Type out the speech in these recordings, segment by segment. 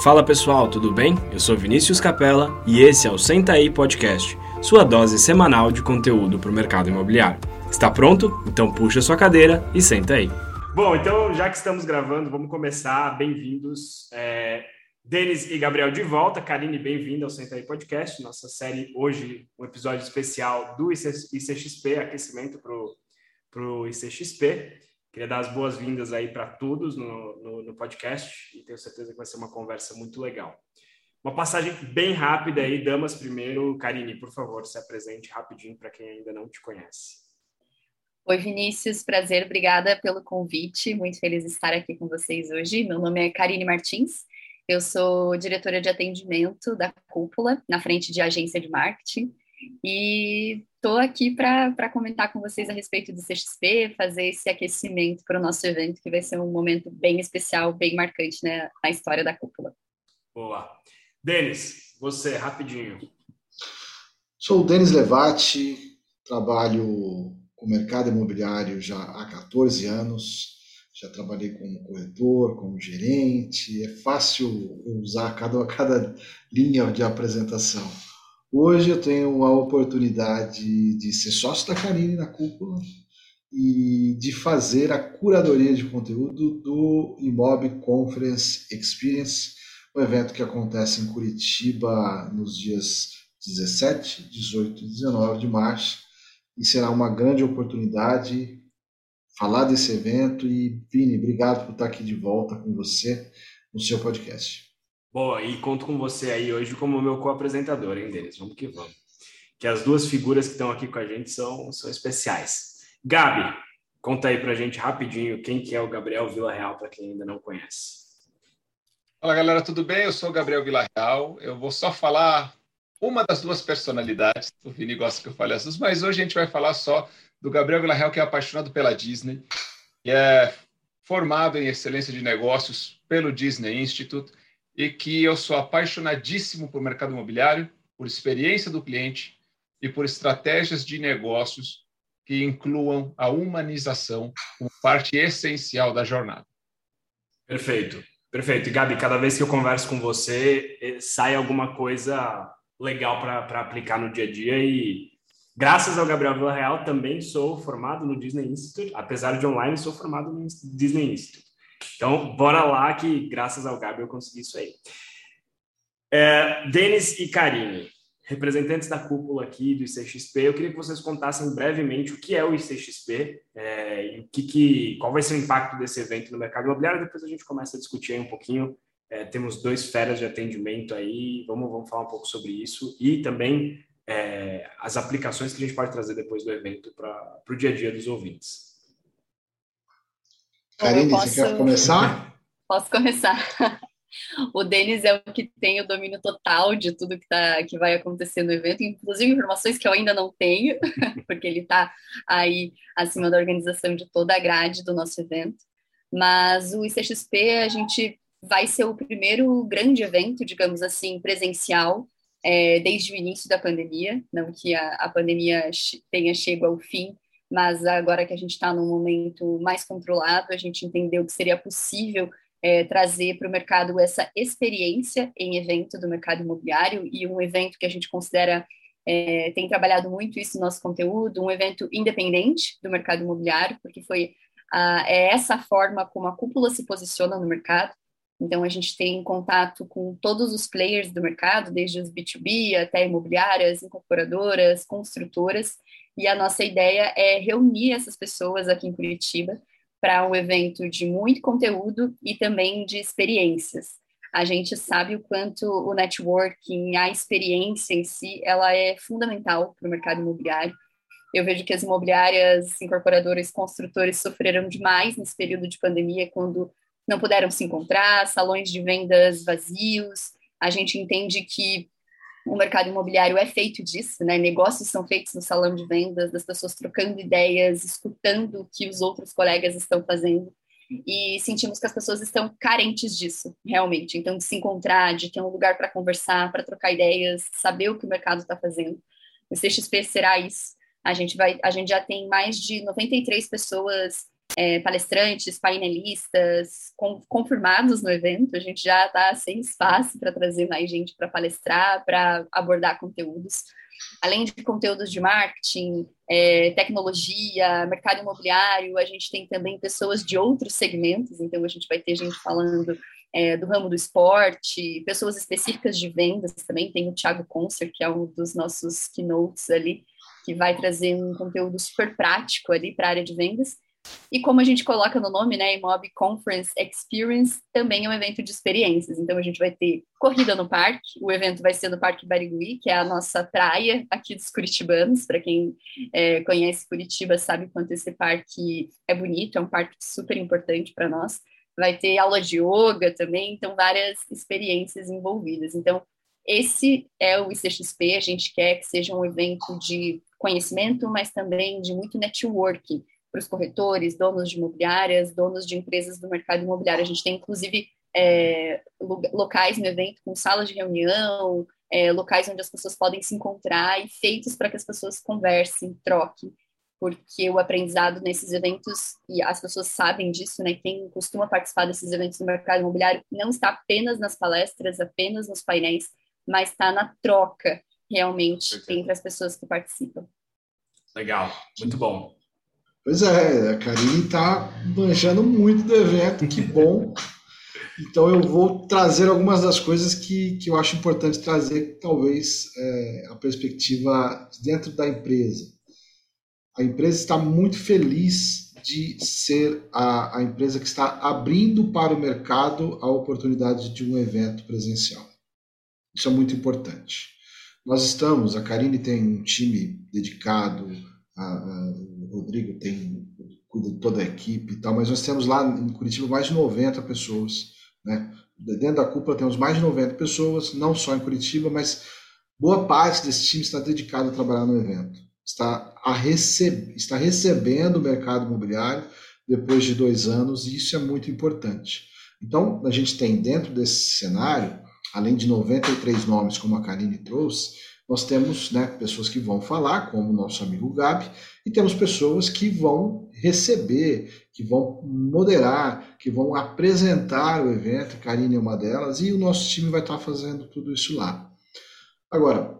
Fala pessoal, tudo bem? Eu sou Vinícius Capella e esse é o Senta aí Podcast, sua dose semanal de conteúdo para o mercado imobiliário. Está pronto? Então puxa sua cadeira e senta aí. Bom, então já que estamos gravando, vamos começar. Bem-vindos, é, Denis e Gabriel de volta. Karine, bem-vinda ao Senta aí Podcast, nossa série hoje, um episódio especial do ICXP, aquecimento para o ICXP. Queria dar as boas-vindas aí para todos no, no, no, podcast e tenho certeza que vai ser uma conversa muito legal. Uma passagem bem rápida aí, damas primeiro. Karine, por favor, se apresente rapidinho para quem ainda não te conhece. Oi, Vinícius, prazer, obrigada pelo convite. Muito feliz de estar aqui com vocês hoje. Meu nome é Karine Martins, eu sou diretora de atendimento da Cúpula, na frente de agência de marketing. E estou aqui para comentar com vocês a respeito do CXP, fazer esse aquecimento para o nosso evento, que vai ser um momento bem especial, bem marcante né, na história da cúpula. Boa. Denis, você, rapidinho. Sou o Denis Levati, trabalho com o mercado imobiliário já há 14 anos. Já trabalhei como corretor, como gerente. É fácil usar cada, cada linha de apresentação. Hoje eu tenho a oportunidade de ser sócio da Karine na cúpula e de fazer a curadoria de conteúdo do Imob Conference Experience, um evento que acontece em Curitiba nos dias 17, 18 e 19 de março. E será uma grande oportunidade falar desse evento. E, Vini, obrigado por estar aqui de volta com você no seu podcast. Boa, e conto com você aí hoje como meu co-apresentador, hein, Denis? Vamos que vamos. Que as duas figuras que estão aqui com a gente são, são especiais. Gabi, conta aí pra gente rapidinho quem que é o Gabriel Vila Real, para quem ainda não conhece. Fala galera, tudo bem? Eu sou o Gabriel Villarreal. Eu vou só falar uma das duas personalidades. O Vini gosta que eu fale essas, mas hoje a gente vai falar só do Gabriel Villarreal, que é apaixonado pela Disney, que é formado em excelência de negócios pelo Disney Institute e que eu sou apaixonadíssimo por mercado imobiliário, por experiência do cliente e por estratégias de negócios que incluam a humanização como parte essencial da jornada. Perfeito, perfeito. E Gabi, cada vez que eu converso com você, eh, sai alguma coisa legal para aplicar no dia a dia e graças ao Gabriel Villarreal também sou formado no Disney Institute, apesar de online sou formado no Disney Institute. Então, bora lá que graças ao Gabi eu consegui isso aí. É, Denis e Karine, representantes da cúpula aqui do ICXP, eu queria que vocês contassem brevemente o que é o ICXP é, e o que, que, qual vai ser o impacto desse evento no mercado imobiliário. Depois a gente começa a discutir um pouquinho. É, temos dois feras de atendimento aí, vamos, vamos falar um pouco sobre isso e também é, as aplicações que a gente pode trazer depois do evento para o dia a dia dos ouvintes. Karine, posso... você quer começar? Posso começar. O Denis é o que tem o domínio total de tudo que, tá, que vai acontecer no evento, inclusive informações que eu ainda não tenho, porque ele está aí acima da organização de toda a grade do nosso evento. Mas o ICXP, a gente vai ser o primeiro grande evento, digamos assim, presencial, é, desde o início da pandemia, não que a, a pandemia tenha chego ao fim, mas agora que a gente está num momento mais controlado, a gente entendeu que seria possível é, trazer para o mercado essa experiência em evento do mercado imobiliário e um evento que a gente considera é, tem trabalhado muito isso no nosso conteúdo, um evento independente do mercado imobiliário, porque foi a, é essa forma como a cúpula se posiciona no mercado. Então, a gente tem contato com todos os players do mercado, desde os B2B até imobiliárias, incorporadoras, construtoras, e a nossa ideia é reunir essas pessoas aqui em Curitiba para um evento de muito conteúdo e também de experiências. A gente sabe o quanto o networking, a experiência em si, ela é fundamental para o mercado imobiliário. Eu vejo que as imobiliárias, incorporadoras, construtores sofreram demais nesse período de pandemia, quando não puderam se encontrar, salões de vendas vazios. A gente entende que o mercado imobiliário é feito disso, né? Negócios são feitos no salão de vendas, das pessoas trocando ideias, escutando o que os outros colegas estão fazendo. E sentimos que as pessoas estão carentes disso, realmente. Então, de se encontrar, de ter um lugar para conversar, para trocar ideias, saber o que o mercado está fazendo. O CXP será isso. A gente vai, a gente já tem mais de 93 pessoas é, palestrantes, painelistas com, confirmados no evento. A gente já está sem espaço para trazer mais gente para palestrar, para abordar conteúdos. Além de conteúdos de marketing, é, tecnologia, mercado imobiliário, a gente tem também pessoas de outros segmentos, então a gente vai ter gente falando é, do ramo do esporte, pessoas específicas de vendas também. Tem o Thiago Concert, que é um dos nossos keynotes ali, que vai trazer um conteúdo super prático ali para a área de vendas. E como a gente coloca no nome, né, Imob Conference Experience, também é um evento de experiências. Então a gente vai ter corrida no parque, o evento vai ser no Parque Barigui, que é a nossa praia aqui dos curitibanos. Para quem é, conhece Curitiba sabe quanto esse parque é bonito, é um parque super importante para nós vai ter aula de yoga também, então várias experiências envolvidas. Então, esse é o ICXP, a gente quer que seja um evento de conhecimento, mas também de muito networking para os corretores, donos de imobiliárias, donos de empresas do mercado imobiliário. A gente tem, inclusive, é, locais no evento com salas de reunião, é, locais onde as pessoas podem se encontrar e feitos para que as pessoas conversem, troquem porque o aprendizado nesses eventos, e as pessoas sabem disso, né? Quem costuma participar desses eventos no mercado imobiliário não está apenas nas palestras, apenas nos painéis, mas está na troca, realmente, Perfeito. entre as pessoas que participam. Legal, muito bom. Pois é, a Karine está manjando muito do evento, que bom. Então eu vou trazer algumas das coisas que, que eu acho importante trazer, talvez, é, a perspectiva dentro da empresa. A empresa está muito feliz de ser a, a empresa que está abrindo para o mercado a oportunidade de um evento presencial. Isso é muito importante. Nós estamos, a Karine tem um time dedicado, a, a, o Rodrigo tem cuida de toda a equipe e tal, mas nós temos lá em Curitiba mais de 90 pessoas, né? Dentro da cúpula temos mais de 90 pessoas, não só em Curitiba, mas boa parte desse time está dedicado a trabalhar no evento está, a receb está recebendo o mercado imobiliário depois de dois anos, e isso é muito importante. Então, a gente tem dentro desse cenário, além de 93 nomes, como a Karine trouxe, nós temos né, pessoas que vão falar, como o nosso amigo Gabi, e temos pessoas que vão receber, que vão moderar, que vão apresentar o evento, Karine é uma delas, e o nosso time vai estar fazendo tudo isso lá. Agora,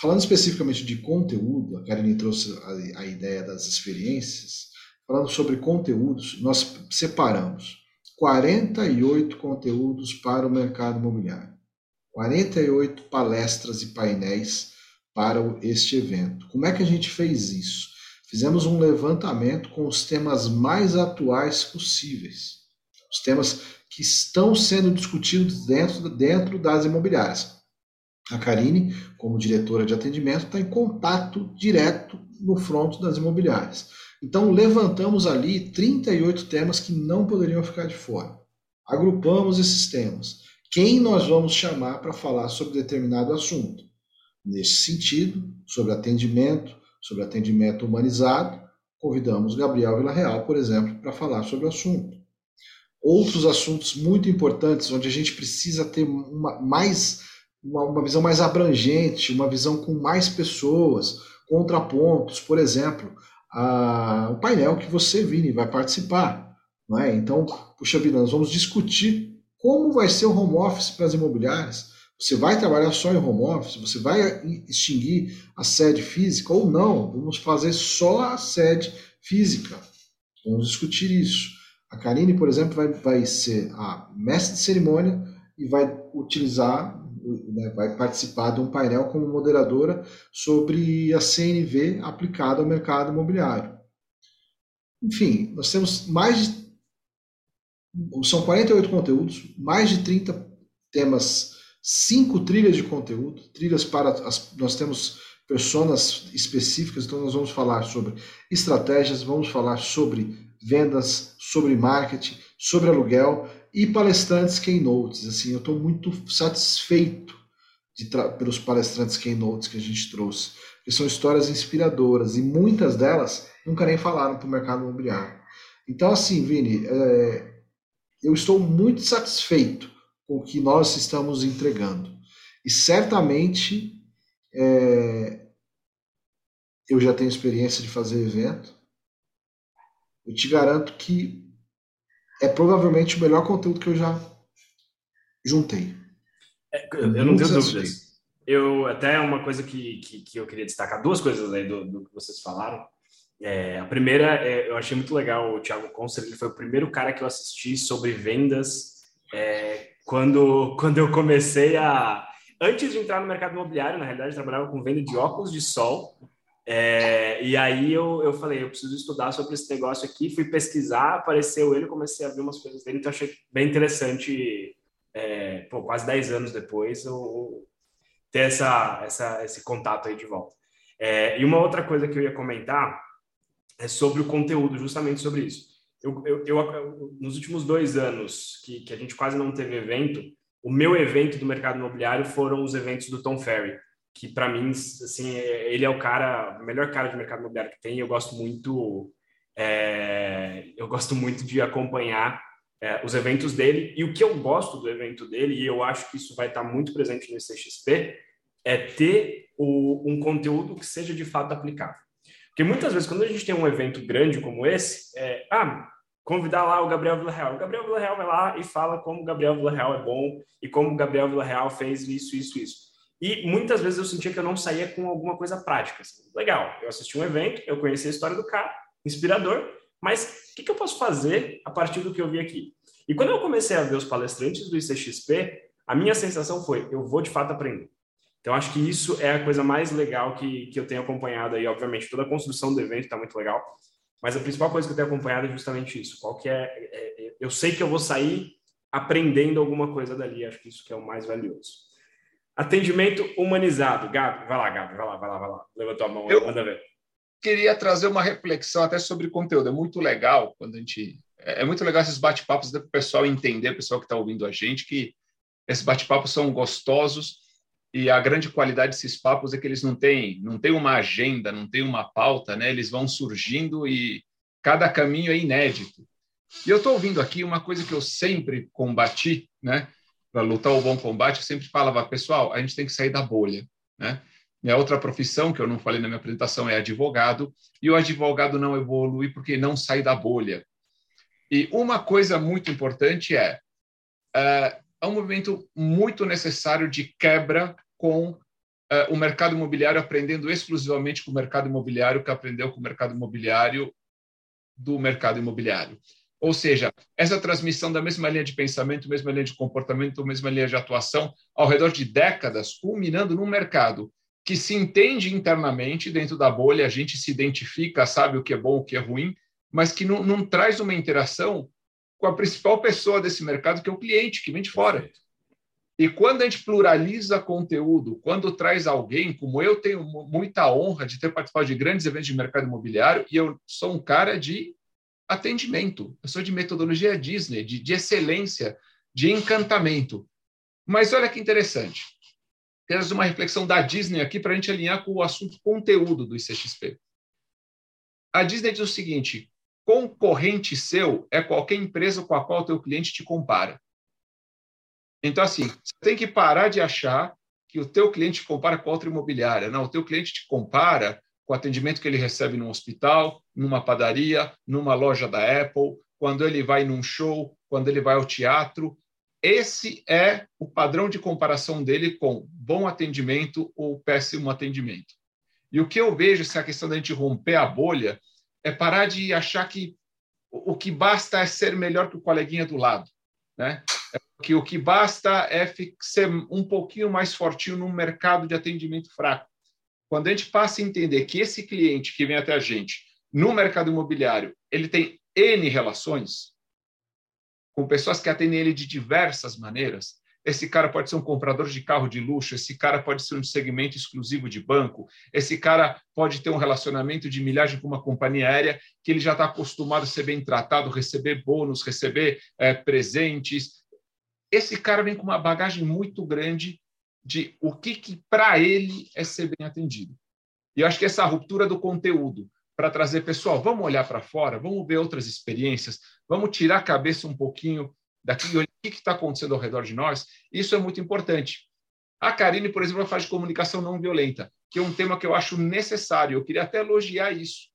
Falando especificamente de conteúdo, a Karine trouxe a, a ideia das experiências. Falando sobre conteúdos, nós separamos 48 conteúdos para o mercado imobiliário, 48 palestras e painéis para este evento. Como é que a gente fez isso? Fizemos um levantamento com os temas mais atuais possíveis, os temas que estão sendo discutidos dentro, dentro das imobiliárias. A Karine, como diretora de atendimento, está em contato direto no front das imobiliárias. Então, levantamos ali 38 temas que não poderiam ficar de fora. Agrupamos esses temas. Quem nós vamos chamar para falar sobre determinado assunto? Nesse sentido, sobre atendimento, sobre atendimento humanizado, convidamos Gabriel Villarreal, por exemplo, para falar sobre o assunto. Outros assuntos muito importantes, onde a gente precisa ter uma, mais uma, uma visão mais abrangente, uma visão com mais pessoas, contrapontos, por exemplo, a, o painel que você, Vini, vai participar. Não é? Então, puxa vida, nós vamos discutir como vai ser o home office para as imobiliárias. Você vai trabalhar só em home office? Você vai extinguir a sede física ou não? Vamos fazer só a sede física. Vamos discutir isso. A Karine, por exemplo, vai, vai ser a mestre de cerimônia e vai utilizar né, vai participar de um painel como moderadora sobre a CNV aplicada ao mercado imobiliário. Enfim, nós temos mais de. São 48 conteúdos, mais de 30 temas, cinco trilhas de conteúdo, trilhas para. As, nós temos personas específicas, então nós vamos falar sobre estratégias, vamos falar sobre vendas, sobre marketing, sobre aluguel e palestrantes keynotes. Assim, eu estou muito satisfeito pelos palestrantes keynotes que a gente trouxe, que são histórias inspiradoras e muitas delas nunca nem falaram para o mercado imobiliário. Então, assim, Vini, é, eu estou muito satisfeito com o que nós estamos entregando. E certamente é, eu já tenho experiência de fazer evento. eu te garanto que é provavelmente o melhor conteúdo que eu já juntei. É, eu não tenho dúvidas. Eu, até uma coisa que, que, que, eu queria destacar, duas coisas aí do, do que vocês falaram. É, a primeira, é, eu achei muito legal o Thiago Concer, ele foi o primeiro cara que eu assisti sobre vendas é, quando, quando eu comecei a. Antes de entrar no mercado imobiliário, na realidade, eu trabalhava com venda de óculos de sol. É, e aí eu, eu falei, eu preciso estudar sobre esse negócio aqui. Fui pesquisar, apareceu ele, comecei a ver umas coisas dele, então achei bem interessante. É, pô, quase 10 anos depois, eu, ter essa, essa, esse contato aí de volta. É, e uma outra coisa que eu ia comentar é sobre o conteúdo, justamente sobre isso. Eu, eu, eu, nos últimos dois anos que, que a gente quase não teve evento, o meu evento do mercado imobiliário foram os eventos do Tom Ferry, que para mim, assim, ele é o cara, o melhor cara de mercado imobiliário que tem. Eu gosto muito, é, eu gosto muito de acompanhar é, os eventos dele. E o que eu gosto do evento dele, e eu acho que isso vai estar muito presente no CXP, é ter o, um conteúdo que seja de fato aplicável. Porque muitas vezes, quando a gente tem um evento grande como esse, é, ah, convidar lá o Gabriel Villarreal. O Gabriel Villarreal vai lá e fala como o Gabriel Villarreal é bom e como o Gabriel Villarreal fez isso, isso, isso. E muitas vezes eu sentia que eu não saía com alguma coisa prática. Assim. Legal, eu assisti um evento, eu conheci a história do cara, inspirador, mas o que, que eu posso fazer a partir do que eu vi aqui? E quando eu comecei a ver os palestrantes do ICXP, a minha sensação foi, eu vou de fato aprender. Então, acho que isso é a coisa mais legal que, que eu tenho acompanhado aí. Obviamente, toda a construção do evento está muito legal, mas a principal coisa que eu tenho acompanhado é justamente isso. Qual que é, é, é, eu sei que eu vou sair aprendendo alguma coisa dali. Acho que isso que é o mais valioso. Atendimento humanizado. Gabi, vai lá, Gabi, vai lá, vai lá, vai lá. Levantou a mão, eu manda ver. Queria trazer uma reflexão até sobre conteúdo. É muito legal quando a gente. É, é muito legal esses bate-papos para o pessoal entender, o pessoal que está ouvindo a gente, que esses bate-papos são gostosos e a grande qualidade desses papos é que eles não têm, não têm uma agenda, não têm uma pauta, né? Eles vão surgindo e cada caminho é inédito. E eu estou ouvindo aqui uma coisa que eu sempre combati, né? Para lutar o bom combate, eu sempre falava, pessoal, a gente tem que sair da bolha, né? Minha outra profissão, que eu não falei na minha apresentação, é advogado, e o advogado não evolui porque não sai da bolha. E uma coisa muito importante é, é, é um movimento muito necessário de quebra com uh, o mercado imobiliário aprendendo exclusivamente com o mercado imobiliário que aprendeu com o mercado imobiliário do mercado imobiliário. Ou seja, essa transmissão da mesma linha de pensamento, mesma linha de comportamento, mesma linha de atuação ao redor de décadas, culminando num mercado que se entende internamente dentro da bolha, a gente se identifica, sabe o que é bom, o que é ruim, mas que não, não traz uma interação com a principal pessoa desse mercado, que é o cliente, que vem de fora. E quando a gente pluraliza conteúdo, quando traz alguém, como eu tenho muita honra de ter participado de grandes eventos de mercado imobiliário, e eu sou um cara de atendimento, eu sou de metodologia Disney, de, de excelência, de encantamento. Mas olha que interessante. Fazer uma reflexão da Disney aqui para a gente alinhar com o assunto conteúdo do ICXP. A Disney diz o seguinte: concorrente seu é qualquer empresa com a qual o teu cliente te compara. Então, assim, você tem que parar de achar que o teu cliente te compara com outra imobiliária. Não, o teu cliente te compara com o atendimento que ele recebe num hospital, numa padaria, numa loja da Apple, quando ele vai num show, quando ele vai ao teatro. Esse é o padrão de comparação dele com bom atendimento ou péssimo atendimento. E o que eu vejo, essa questão da gente romper a bolha, é parar de achar que o que basta é ser melhor que o coleguinha do lado. Né? Que o que basta é ser um pouquinho mais fortinho num mercado de atendimento fraco. Quando a gente passa a entender que esse cliente que vem até a gente no mercado imobiliário, ele tem N relações com pessoas que atendem ele de diversas maneiras. Esse cara pode ser um comprador de carro de luxo, esse cara pode ser um segmento exclusivo de banco, esse cara pode ter um relacionamento de milhagem com uma companhia aérea que ele já está acostumado a ser bem tratado, receber bônus, receber é, presentes, esse cara vem com uma bagagem muito grande de o que, que para ele é ser bem atendido. E eu acho que essa ruptura do conteúdo para trazer pessoal, vamos olhar para fora, vamos ver outras experiências, vamos tirar a cabeça um pouquinho daqui, o que está acontecendo ao redor de nós. Isso é muito importante. A Karine, por exemplo, faz de comunicação não violenta, que é um tema que eu acho necessário. Eu queria até elogiar isso.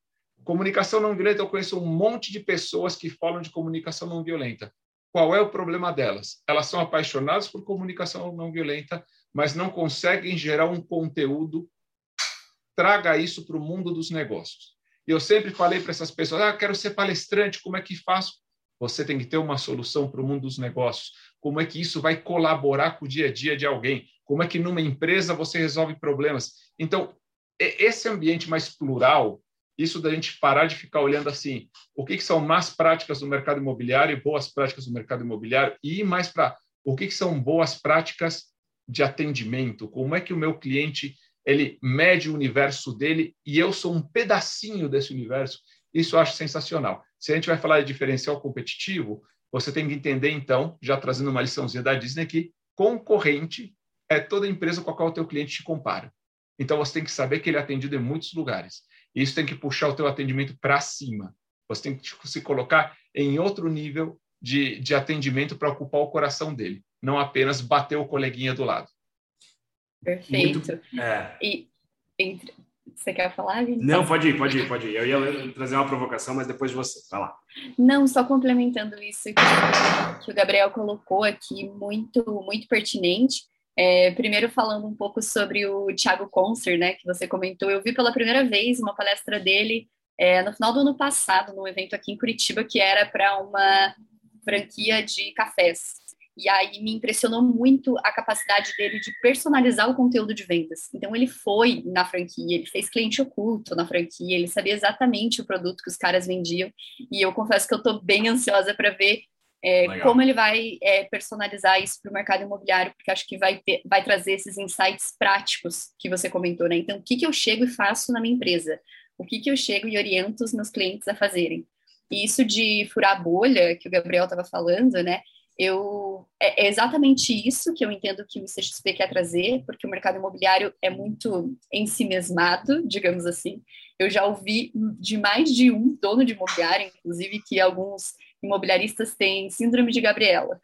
Comunicação não violenta, eu conheço um monte de pessoas que falam de comunicação não violenta. Qual é o problema delas? Elas são apaixonadas por comunicação não violenta, mas não conseguem gerar um conteúdo traga isso para o mundo dos negócios. E eu sempre falei para essas pessoas: ah, quero ser palestrante, como é que faço? Você tem que ter uma solução para o mundo dos negócios. Como é que isso vai colaborar com o dia a dia de alguém? Como é que numa empresa você resolve problemas? Então, esse ambiente mais plural, isso da gente parar de ficar olhando assim, o que, que são más práticas do mercado imobiliário e boas práticas do mercado imobiliário, e ir mais para o que, que são boas práticas de atendimento, como é que o meu cliente ele mede o universo dele e eu sou um pedacinho desse universo. Isso eu acho sensacional. Se a gente vai falar de diferencial competitivo, você tem que entender, então, já trazendo uma liçãozinha da Disney, que concorrente é toda empresa com a qual o teu cliente te compara. Então, você tem que saber que ele é atendido em muitos lugares. Isso tem que puxar o teu atendimento para cima. Você tem que se colocar em outro nível de, de atendimento para ocupar o coração dele, não apenas bater o coleguinha do lado. Perfeito. Muito, é. E entre... você quer falar, Vini? Não, pode ir, pode ir, pode ir. Eu ia trazer uma provocação, mas depois de você. Vai lá. Não, só complementando isso que, que o Gabriel colocou aqui, muito, muito pertinente. É, primeiro falando um pouco sobre o Thiago Concer, né, que você comentou. Eu vi pela primeira vez uma palestra dele é, no final do ano passado, num evento aqui em Curitiba, que era para uma franquia de cafés. E aí me impressionou muito a capacidade dele de personalizar o conteúdo de vendas. Então ele foi na franquia, ele fez cliente oculto na franquia, ele sabia exatamente o produto que os caras vendiam. E eu confesso que eu estou bem ansiosa para ver é, como ele vai é, personalizar isso para o mercado imobiliário, porque acho que vai, ter, vai trazer esses insights práticos que você comentou, né? Então, o que, que eu chego e faço na minha empresa? O que, que eu chego e oriento os meus clientes a fazerem? E isso de furar a bolha, que o Gabriel estava falando, né? eu é, é exatamente isso que eu entendo que o CXP quer trazer, porque o mercado imobiliário é muito ensimesmado, digamos assim. Eu já ouvi de mais de um dono de imobiliário, inclusive, que alguns imobiliaristas têm síndrome de Gabriela,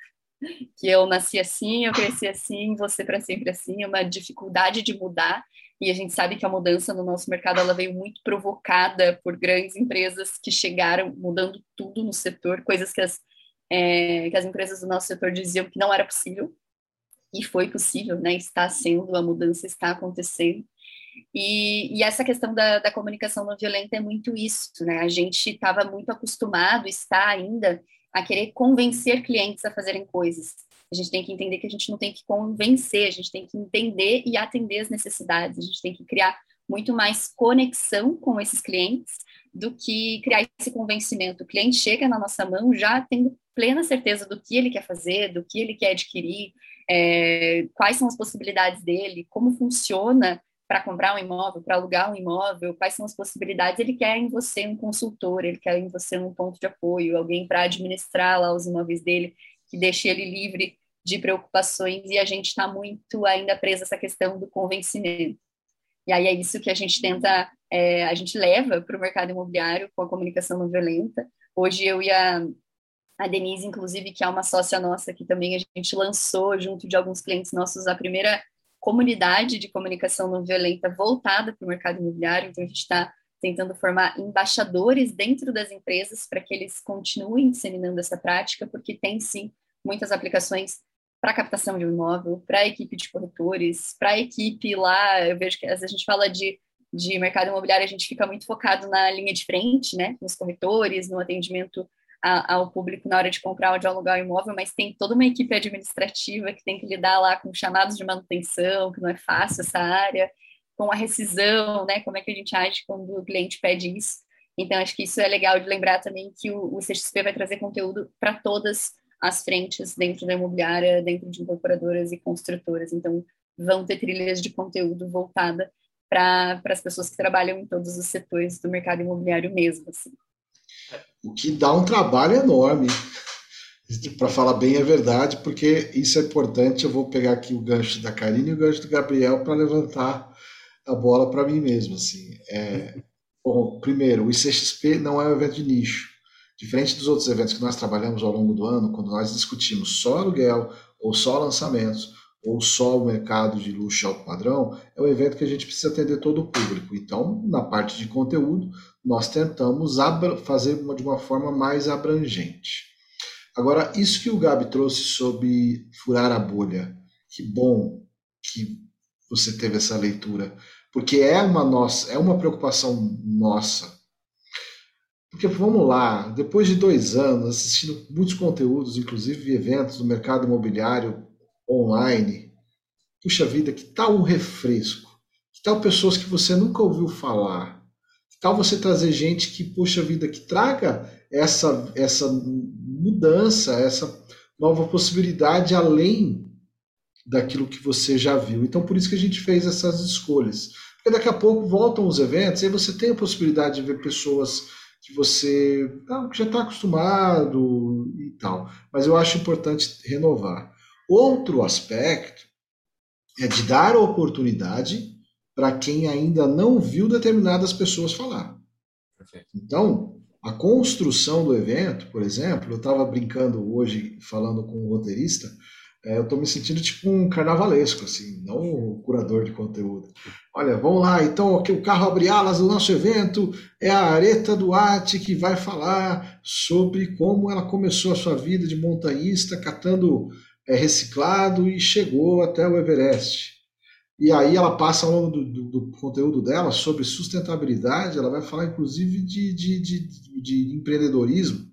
que eu nasci assim, eu cresci assim, você para sempre assim, é uma dificuldade de mudar. E a gente sabe que a mudança no nosso mercado ela veio muito provocada por grandes empresas que chegaram mudando tudo no setor, coisas que as é, que as empresas do nosso setor diziam que não era possível, e foi possível, né? Está sendo, a mudança está acontecendo. E, e essa questão da, da, comunicação não violenta é muito isso, né? A gente estava muito acostumado, está ainda, a querer convencer clientes a fazerem coisas. A gente tem que entender que a gente não tem que convencer, a gente tem que entender e atender as necessidades, a gente tem que criar muito mais conexão com esses clientes do que criar esse convencimento. O cliente chega na nossa mão já tendo plena certeza do que ele quer fazer, do que ele quer adquirir, é, quais são as possibilidades dele, como funciona para comprar um imóvel, para alugar um imóvel, quais são as possibilidades. Ele quer em você um consultor, ele quer em você um ponto de apoio, alguém para administrar lá os imóveis dele, que deixe ele livre de preocupações, e a gente está muito ainda preso essa questão do convencimento. E aí é isso que a gente tenta, é, a gente leva para o mercado imobiliário com a comunicação não violenta. Hoje eu e a, a Denise, inclusive, que é uma sócia nossa, que também a gente lançou junto de alguns clientes nossos a primeira comunidade de comunicação não violenta voltada para o mercado imobiliário. Então, a gente está tentando formar embaixadores dentro das empresas para que eles continuem disseminando essa prática, porque tem sim muitas aplicações para captação de um imóvel, para a equipe de corretores, para a equipe lá. Eu vejo que às vezes a gente fala de, de mercado imobiliário, a gente fica muito focado na linha de frente, né, nos corretores, no atendimento ao público na hora de comprar ou de alugar o imóvel, mas tem toda uma equipe administrativa que tem que lidar lá com chamados de manutenção, que não é fácil essa área, com a rescisão, né? Como é que a gente age quando o cliente pede isso? Então, acho que isso é legal de lembrar também que o, o CXP vai trazer conteúdo para todas as frentes dentro da imobiliária, dentro de incorporadoras e construtoras. Então, vão ter trilhas de conteúdo voltada para as pessoas que trabalham em todos os setores do mercado imobiliário mesmo. Assim. O que dá um trabalho enorme. Para falar bem a verdade, porque isso é importante. Eu vou pegar aqui o gancho da Karine e o gancho do Gabriel para levantar a bola para mim mesmo. Assim. É, bom, primeiro, o ICXP não é um evento de nicho. Diferente dos outros eventos que nós trabalhamos ao longo do ano, quando nós discutimos só aluguel ou só lançamentos, ou só o mercado de luxo alto padrão, é um evento que a gente precisa atender todo o público. Então, na parte de conteúdo, nós tentamos fazer de uma forma mais abrangente. Agora, isso que o Gabi trouxe sobre furar a bolha, que bom que você teve essa leitura, porque é uma nossa, é uma preocupação nossa. Porque vamos lá, depois de dois anos assistindo muitos conteúdos, inclusive eventos do mercado imobiliário online, puxa vida, que tal um refresco? Que tal pessoas que você nunca ouviu falar? Tal você trazer gente que, puxa vida, que traga essa, essa mudança, essa nova possibilidade além daquilo que você já viu. Então, por isso que a gente fez essas escolhas. Porque daqui a pouco voltam os eventos e você tem a possibilidade de ver pessoas que você ah, já está acostumado e tal. Mas eu acho importante renovar. Outro aspecto é de dar oportunidade para quem ainda não viu determinadas pessoas falar. Perfeito. Então, a construção do evento, por exemplo, eu estava brincando hoje, falando com o um roteirista, é, eu estou me sentindo tipo um carnavalesco, assim, não um curador de conteúdo. Olha, vamos lá, então aqui o carro abre alas do nosso evento é a Areta Duarte que vai falar sobre como ela começou a sua vida de montanhista catando é, reciclado e chegou até o Everest. E aí ela passa ao longo do, do, do, conteúdo dela sobre sustentabilidade, ela vai falar inclusive de, de, de, de empreendedorismo.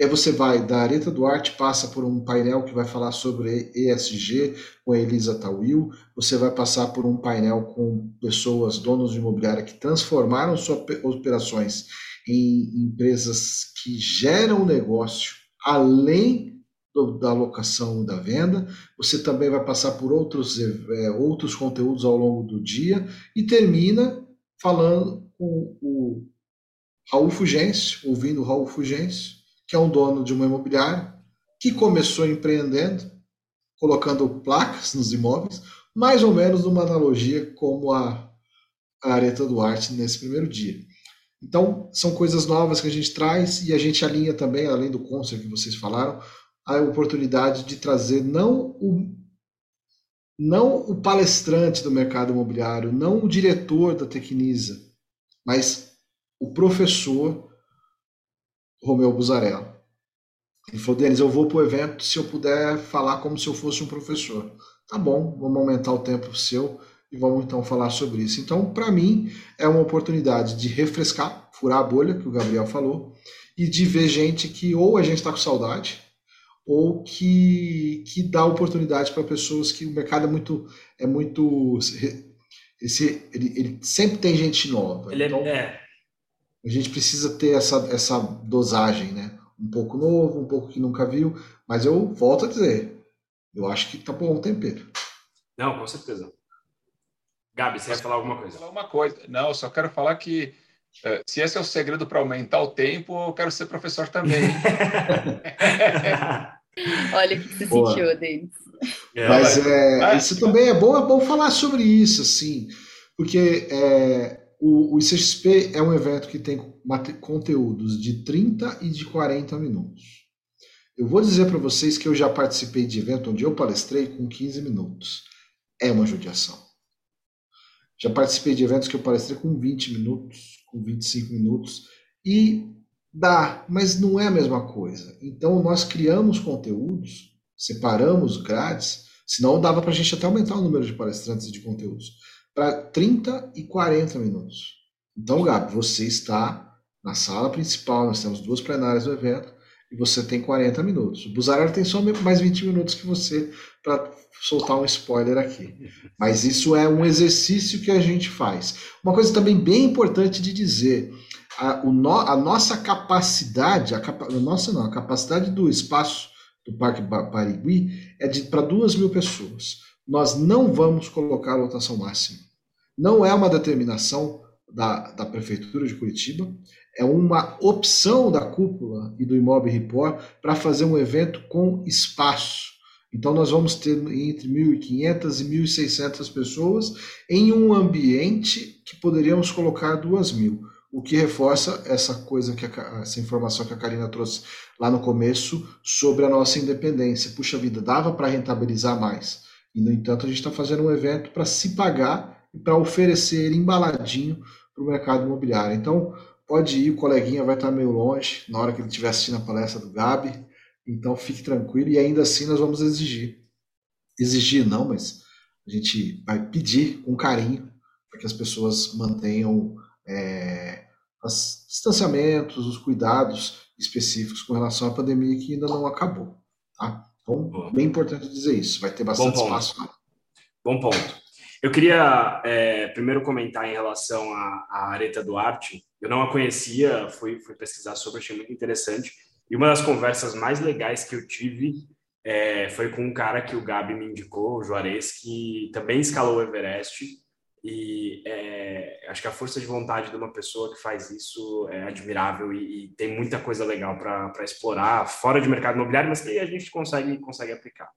É você vai da Areta Duarte passa por um painel que vai falar sobre ESG com a Elisa Tawil. Você vai passar por um painel com pessoas, donos de imobiliária que transformaram suas operações em empresas que geram negócio além da locação e da venda. Você também vai passar por outros, é, outros conteúdos ao longo do dia e termina falando com o Raul Fugêncio, ouvindo o Raul Fugêncio, que é um dono de uma imobiliária, que começou empreendendo, colocando placas nos imóveis, mais ou menos numa analogia como a, a Areta Duarte nesse primeiro dia. Então, são coisas novas que a gente traz e a gente alinha também, além do concert que vocês falaram, a oportunidade de trazer não o, não o palestrante do mercado imobiliário, não o diretor da Tecnisa, mas o professor Romeu Buzarello. Ele falou, Denis, eu vou para o evento se eu puder falar como se eu fosse um professor. Tá bom, vamos aumentar o tempo seu e vamos então falar sobre isso. Então, para mim, é uma oportunidade de refrescar, furar a bolha, que o Gabriel falou, e de ver gente que ou a gente está com saudade, ou que, que dá oportunidade para pessoas que o mercado é muito é muito esse ele, ele sempre tem gente nova. Ele é, então é, a gente precisa ter essa essa dosagem né? Um pouco novo um pouco que nunca viu mas eu volto a dizer eu acho que tá bom o tempero. Não com certeza. Gabi você quer falar alguma coisa? Falar uma coisa. Não eu só quero falar que eh, se esse é o segredo para aumentar o tempo, eu quero ser professor também. Olha o que você Boa. sentiu, Denis. É, mas é, isso também é bom, é bom falar sobre isso, assim, porque é, o, o ICXP é um evento que tem conteúdos de 30 e de 40 minutos. Eu vou dizer para vocês que eu já participei de evento onde eu palestrei com 15 minutos. É uma judiação. Já participei de eventos que eu palestrei com 20 minutos, com 25 minutos, e Dá, mas não é a mesma coisa. Então nós criamos conteúdos, separamos grades, senão dava para a gente até aumentar o número de palestrantes e de conteúdos, para 30 e 40 minutos. Então, Gabi, você está na sala principal, nós temos duas plenárias do evento, e você tem 40 minutos. O Buzarelli tem só mais 20 minutos que você para soltar um spoiler aqui. Mas isso é um exercício que a gente faz. Uma coisa também bem importante de dizer: a, no, a nossa capacidade, a, capa, a, nossa não, a capacidade do espaço do Parque Parigui é de para duas mil pessoas. Nós não vamos colocar a lotação máxima. Não é uma determinação da, da Prefeitura de Curitiba, é uma opção da cúpula e do Imóvel Report para fazer um evento com espaço. Então, nós vamos ter entre 1.500 e 1.600 pessoas em um ambiente que poderíamos colocar 2.000 o que reforça essa coisa que a, essa informação que a Karina trouxe lá no começo sobre a nossa independência. Puxa vida, dava para rentabilizar mais. E no entanto, a gente está fazendo um evento para se pagar e para oferecer embaladinho para o mercado imobiliário. Então, pode ir, o coleguinha vai estar meio longe na hora que ele estiver assistindo a palestra do Gabi, então fique tranquilo e ainda assim nós vamos exigir. Exigir não, mas a gente vai pedir com carinho para que as pessoas mantenham é, os distanciamentos, os cuidados específicos com relação à pandemia que ainda não acabou. Tá? Então, bem importante dizer isso. Vai ter bastante espaço lá. Bom ponto. Eu queria é, primeiro comentar em relação à, à Areta Duarte. Eu não a conhecia, fui, fui pesquisar sobre, achei muito interessante. E uma das conversas mais legais que eu tive é, foi com um cara que o Gabi me indicou, o Juarez, que também escalou o Everest e é, acho que a força de vontade de uma pessoa que faz isso é admirável e, e tem muita coisa legal para explorar fora de mercado imobiliário, mas que a gente consegue, consegue aplicar.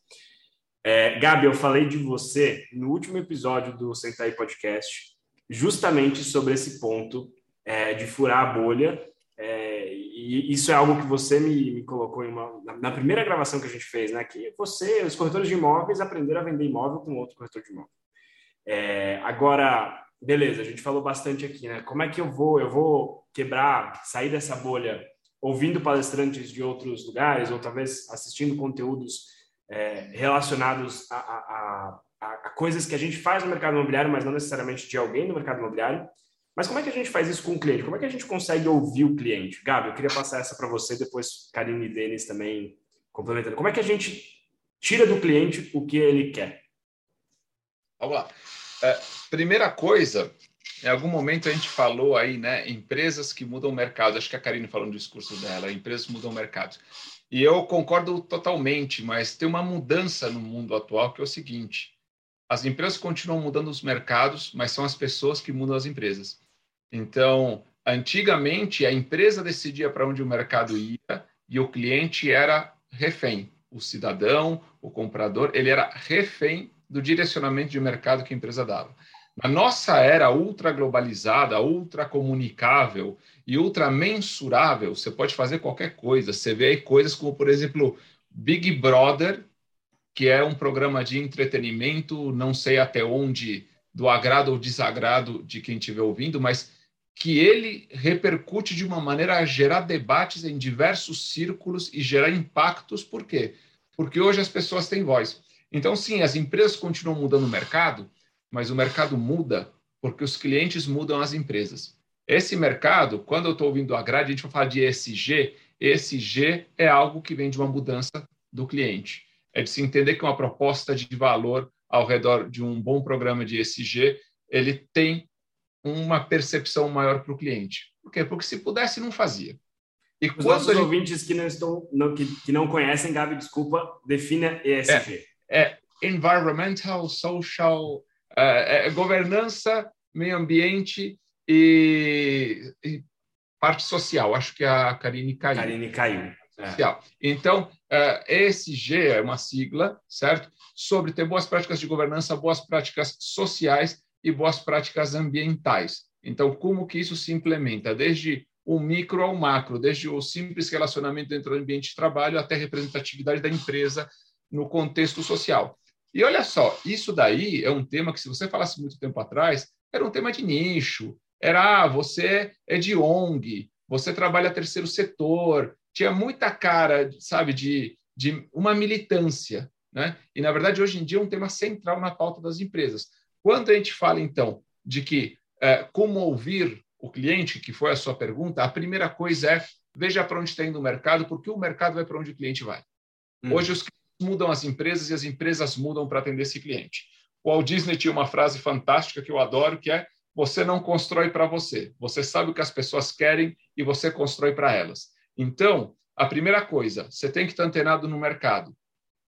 É, Gabi, eu falei de você no último episódio do Sentai Podcast, justamente sobre esse ponto é, de furar a bolha. É, e isso é algo que você me, me colocou uma, na, na, primeira gravação que a gente fez, né? Que você, os corretores de imóveis, aprenderam a vender imóvel com outro corretor de imóvel. É, agora, beleza, a gente falou bastante aqui, né? Como é que eu vou? Eu vou quebrar, sair dessa bolha ouvindo palestrantes de outros lugares ou talvez assistindo conteúdos é, relacionados a, a, a, a, coisas que a gente faz no mercado imobiliário, mas não necessariamente de alguém no mercado imobiliário. Mas como é que a gente faz isso com o cliente? Como é que a gente consegue ouvir o cliente? Gabi, eu queria passar essa para você, depois Karine e Denis também complementando. Como é que a gente tira do cliente o que ele quer? Vamos lá. É, primeira coisa, em algum momento a gente falou aí, né? Empresas que mudam o mercado. Acho que a Karine falou no discurso dela, empresas mudam o mercado. E eu concordo totalmente, mas tem uma mudança no mundo atual que é o seguinte: as empresas continuam mudando os mercados, mas são as pessoas que mudam as empresas. Então, antigamente a empresa decidia para onde o mercado ia e o cliente era refém. O cidadão, o comprador, ele era refém do direcionamento de mercado que a empresa dava. Na nossa era ultra globalizada, ultra comunicável e ultra mensurável, você pode fazer qualquer coisa. Você vê aí coisas como, por exemplo, Big Brother, que é um programa de entretenimento, não sei até onde, do agrado ou desagrado de quem estiver ouvindo, mas que ele repercute de uma maneira a gerar debates em diversos círculos e gerar impactos. Por quê? Porque hoje as pessoas têm voz. Então, sim, as empresas continuam mudando o mercado, mas o mercado muda porque os clientes mudam as empresas. Esse mercado, quando eu estou ouvindo a grade, a gente vai falar de ESG. ESG é algo que vem de uma mudança do cliente. É de se entender que uma proposta de valor ao redor de um bom programa de ESG, ele tem uma percepção maior para o cliente. Por quê? Porque se pudesse, não fazia. E Os nossos gente... ouvintes que não, estão, não, que, que não conhecem, Gabi, desculpa, defina ESG. É é environmental, social, é, é governança, meio ambiente e, e, parte social. Acho que a Karine caiu. Karine caiu. É. Então, uh, ESG é uma sigla, certo? Sobre ter boas práticas de governança, boas práticas sociais e boas práticas ambientais. Então, como que isso se implementa? Desde o micro ao macro, desde o simples relacionamento dentro do ambiente de trabalho até a representatividade da empresa no contexto social. E olha só, isso daí é um tema que, se você falasse muito tempo atrás, era um tema de nicho. Era, ah, você é de ONG, você trabalha terceiro setor. Tinha muita cara, sabe, de, de uma militância. Né? E, na verdade, hoje em dia é um tema central na pauta das empresas. Quando a gente fala, então, de que é, como ouvir o cliente, que foi a sua pergunta, a primeira coisa é veja para onde está indo o mercado, porque o mercado vai para onde o cliente vai. Hum. Hoje, os mudam as empresas e as empresas mudam para atender esse cliente. O Walt Disney tinha uma frase fantástica que eu adoro, que é você não constrói para você. Você sabe o que as pessoas querem e você constrói para elas. Então, a primeira coisa, você tem que estar antenado no mercado.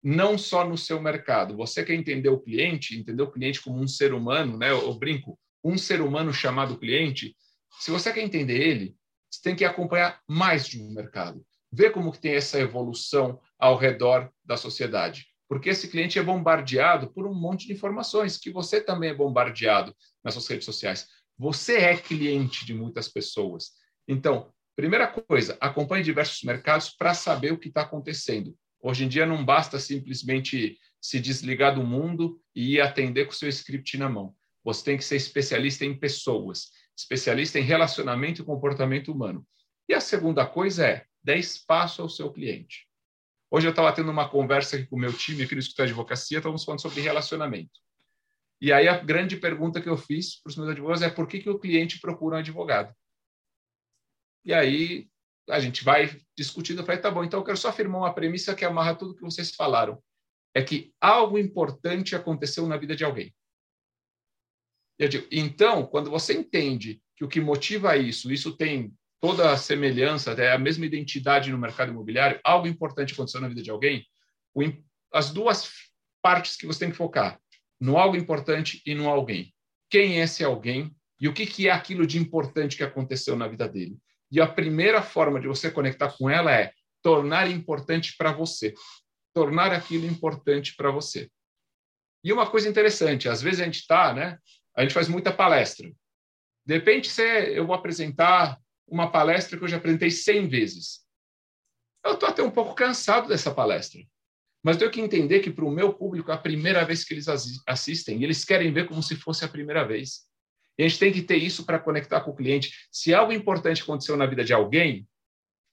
Não só no seu mercado. Você quer entender o cliente, entender o cliente como um ser humano, né? Eu brinco, um ser humano chamado cliente. Se você quer entender ele, você tem que acompanhar mais de um mercado ver como que tem essa evolução ao redor da sociedade. Porque esse cliente é bombardeado por um monte de informações, que você também é bombardeado nas suas redes sociais. Você é cliente de muitas pessoas. Então, primeira coisa, acompanhe diversos mercados para saber o que está acontecendo. Hoje em dia não basta simplesmente se desligar do mundo e ir atender com o seu script na mão. Você tem que ser especialista em pessoas. especialista em relacionamento e comportamento humano. E a segunda coisa é, dê espaço ao seu cliente. Hoje eu estava tendo uma conversa aqui com o meu time, aqui no Escritório de Advocacia, estávamos falando sobre relacionamento. E aí a grande pergunta que eu fiz para os meus advogados é por que, que o cliente procura um advogado? E aí a gente vai discutindo, eu falei, tá bom, então eu quero só afirmar uma premissa que amarra tudo que vocês falaram. É que algo importante aconteceu na vida de alguém. Digo, então, quando você entende que o que motiva isso, isso tem toda a semelhança, é a mesma identidade no mercado imobiliário, algo importante aconteceu na vida de alguém, as duas partes que você tem que focar no algo importante e no alguém. Quem é esse alguém e o que, que é aquilo de importante que aconteceu na vida dele. E a primeira forma de você conectar com ela é tornar importante para você. Tornar aquilo importante para você. E uma coisa interessante, às vezes a gente está, né? A gente faz muita palestra. De repente, você, eu vou apresentar uma palestra que eu já apresentei 100 vezes. Eu estou até um pouco cansado dessa palestra. Mas tenho que entender que para o meu público é a primeira vez que eles assistem, eles querem ver como se fosse a primeira vez. E a gente tem que ter isso para conectar com o cliente. Se algo importante aconteceu na vida de alguém,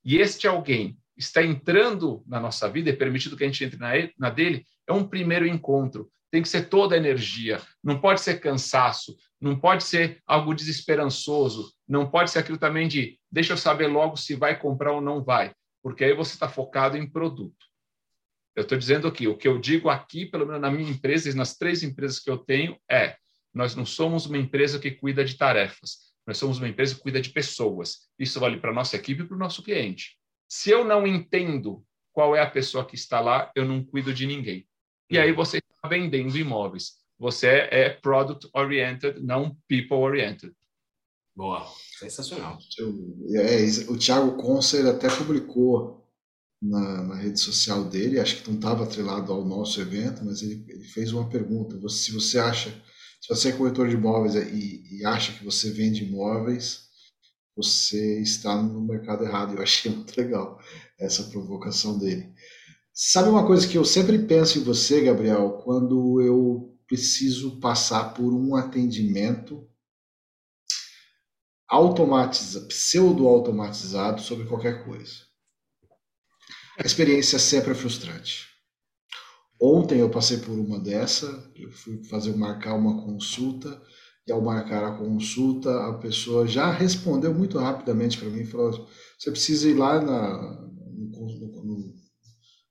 e este alguém está entrando na nossa vida, é permitido que a gente entre na dele, é um primeiro encontro. Tem que ser toda energia, não pode ser cansaço, não pode ser algo desesperançoso, não pode ser aquilo também de deixa eu saber logo se vai comprar ou não vai, porque aí você está focado em produto. Eu estou dizendo aqui, o que eu digo aqui, pelo menos na minha empresa e nas três empresas que eu tenho, é: nós não somos uma empresa que cuida de tarefas, nós somos uma empresa que cuida de pessoas. Isso vale para a nossa equipe e para o nosso cliente. Se eu não entendo qual é a pessoa que está lá, eu não cuido de ninguém. E aí você está vendendo imóveis. Você é product oriented, não people oriented. Boa, sensacional. é, o Thiago Concer até publicou na, na, rede social dele, acho que não estava atrelado ao nosso evento, mas ele, ele fez uma pergunta: você, se você acha, se você é corretor de imóveis e, e, acha que você vende imóveis, você está no mercado errado. Eu achei muito legal essa provocação dele. Sabe uma coisa que eu sempre penso em você, Gabriel, quando eu preciso passar por um atendimento automatizado, pseudo-automatizado sobre qualquer coisa. A experiência sempre é frustrante. Ontem eu passei por uma dessa, eu fui fazer marcar uma consulta e ao marcar a consulta a pessoa já respondeu muito rapidamente para mim, falou: você precisa ir lá na, no, no,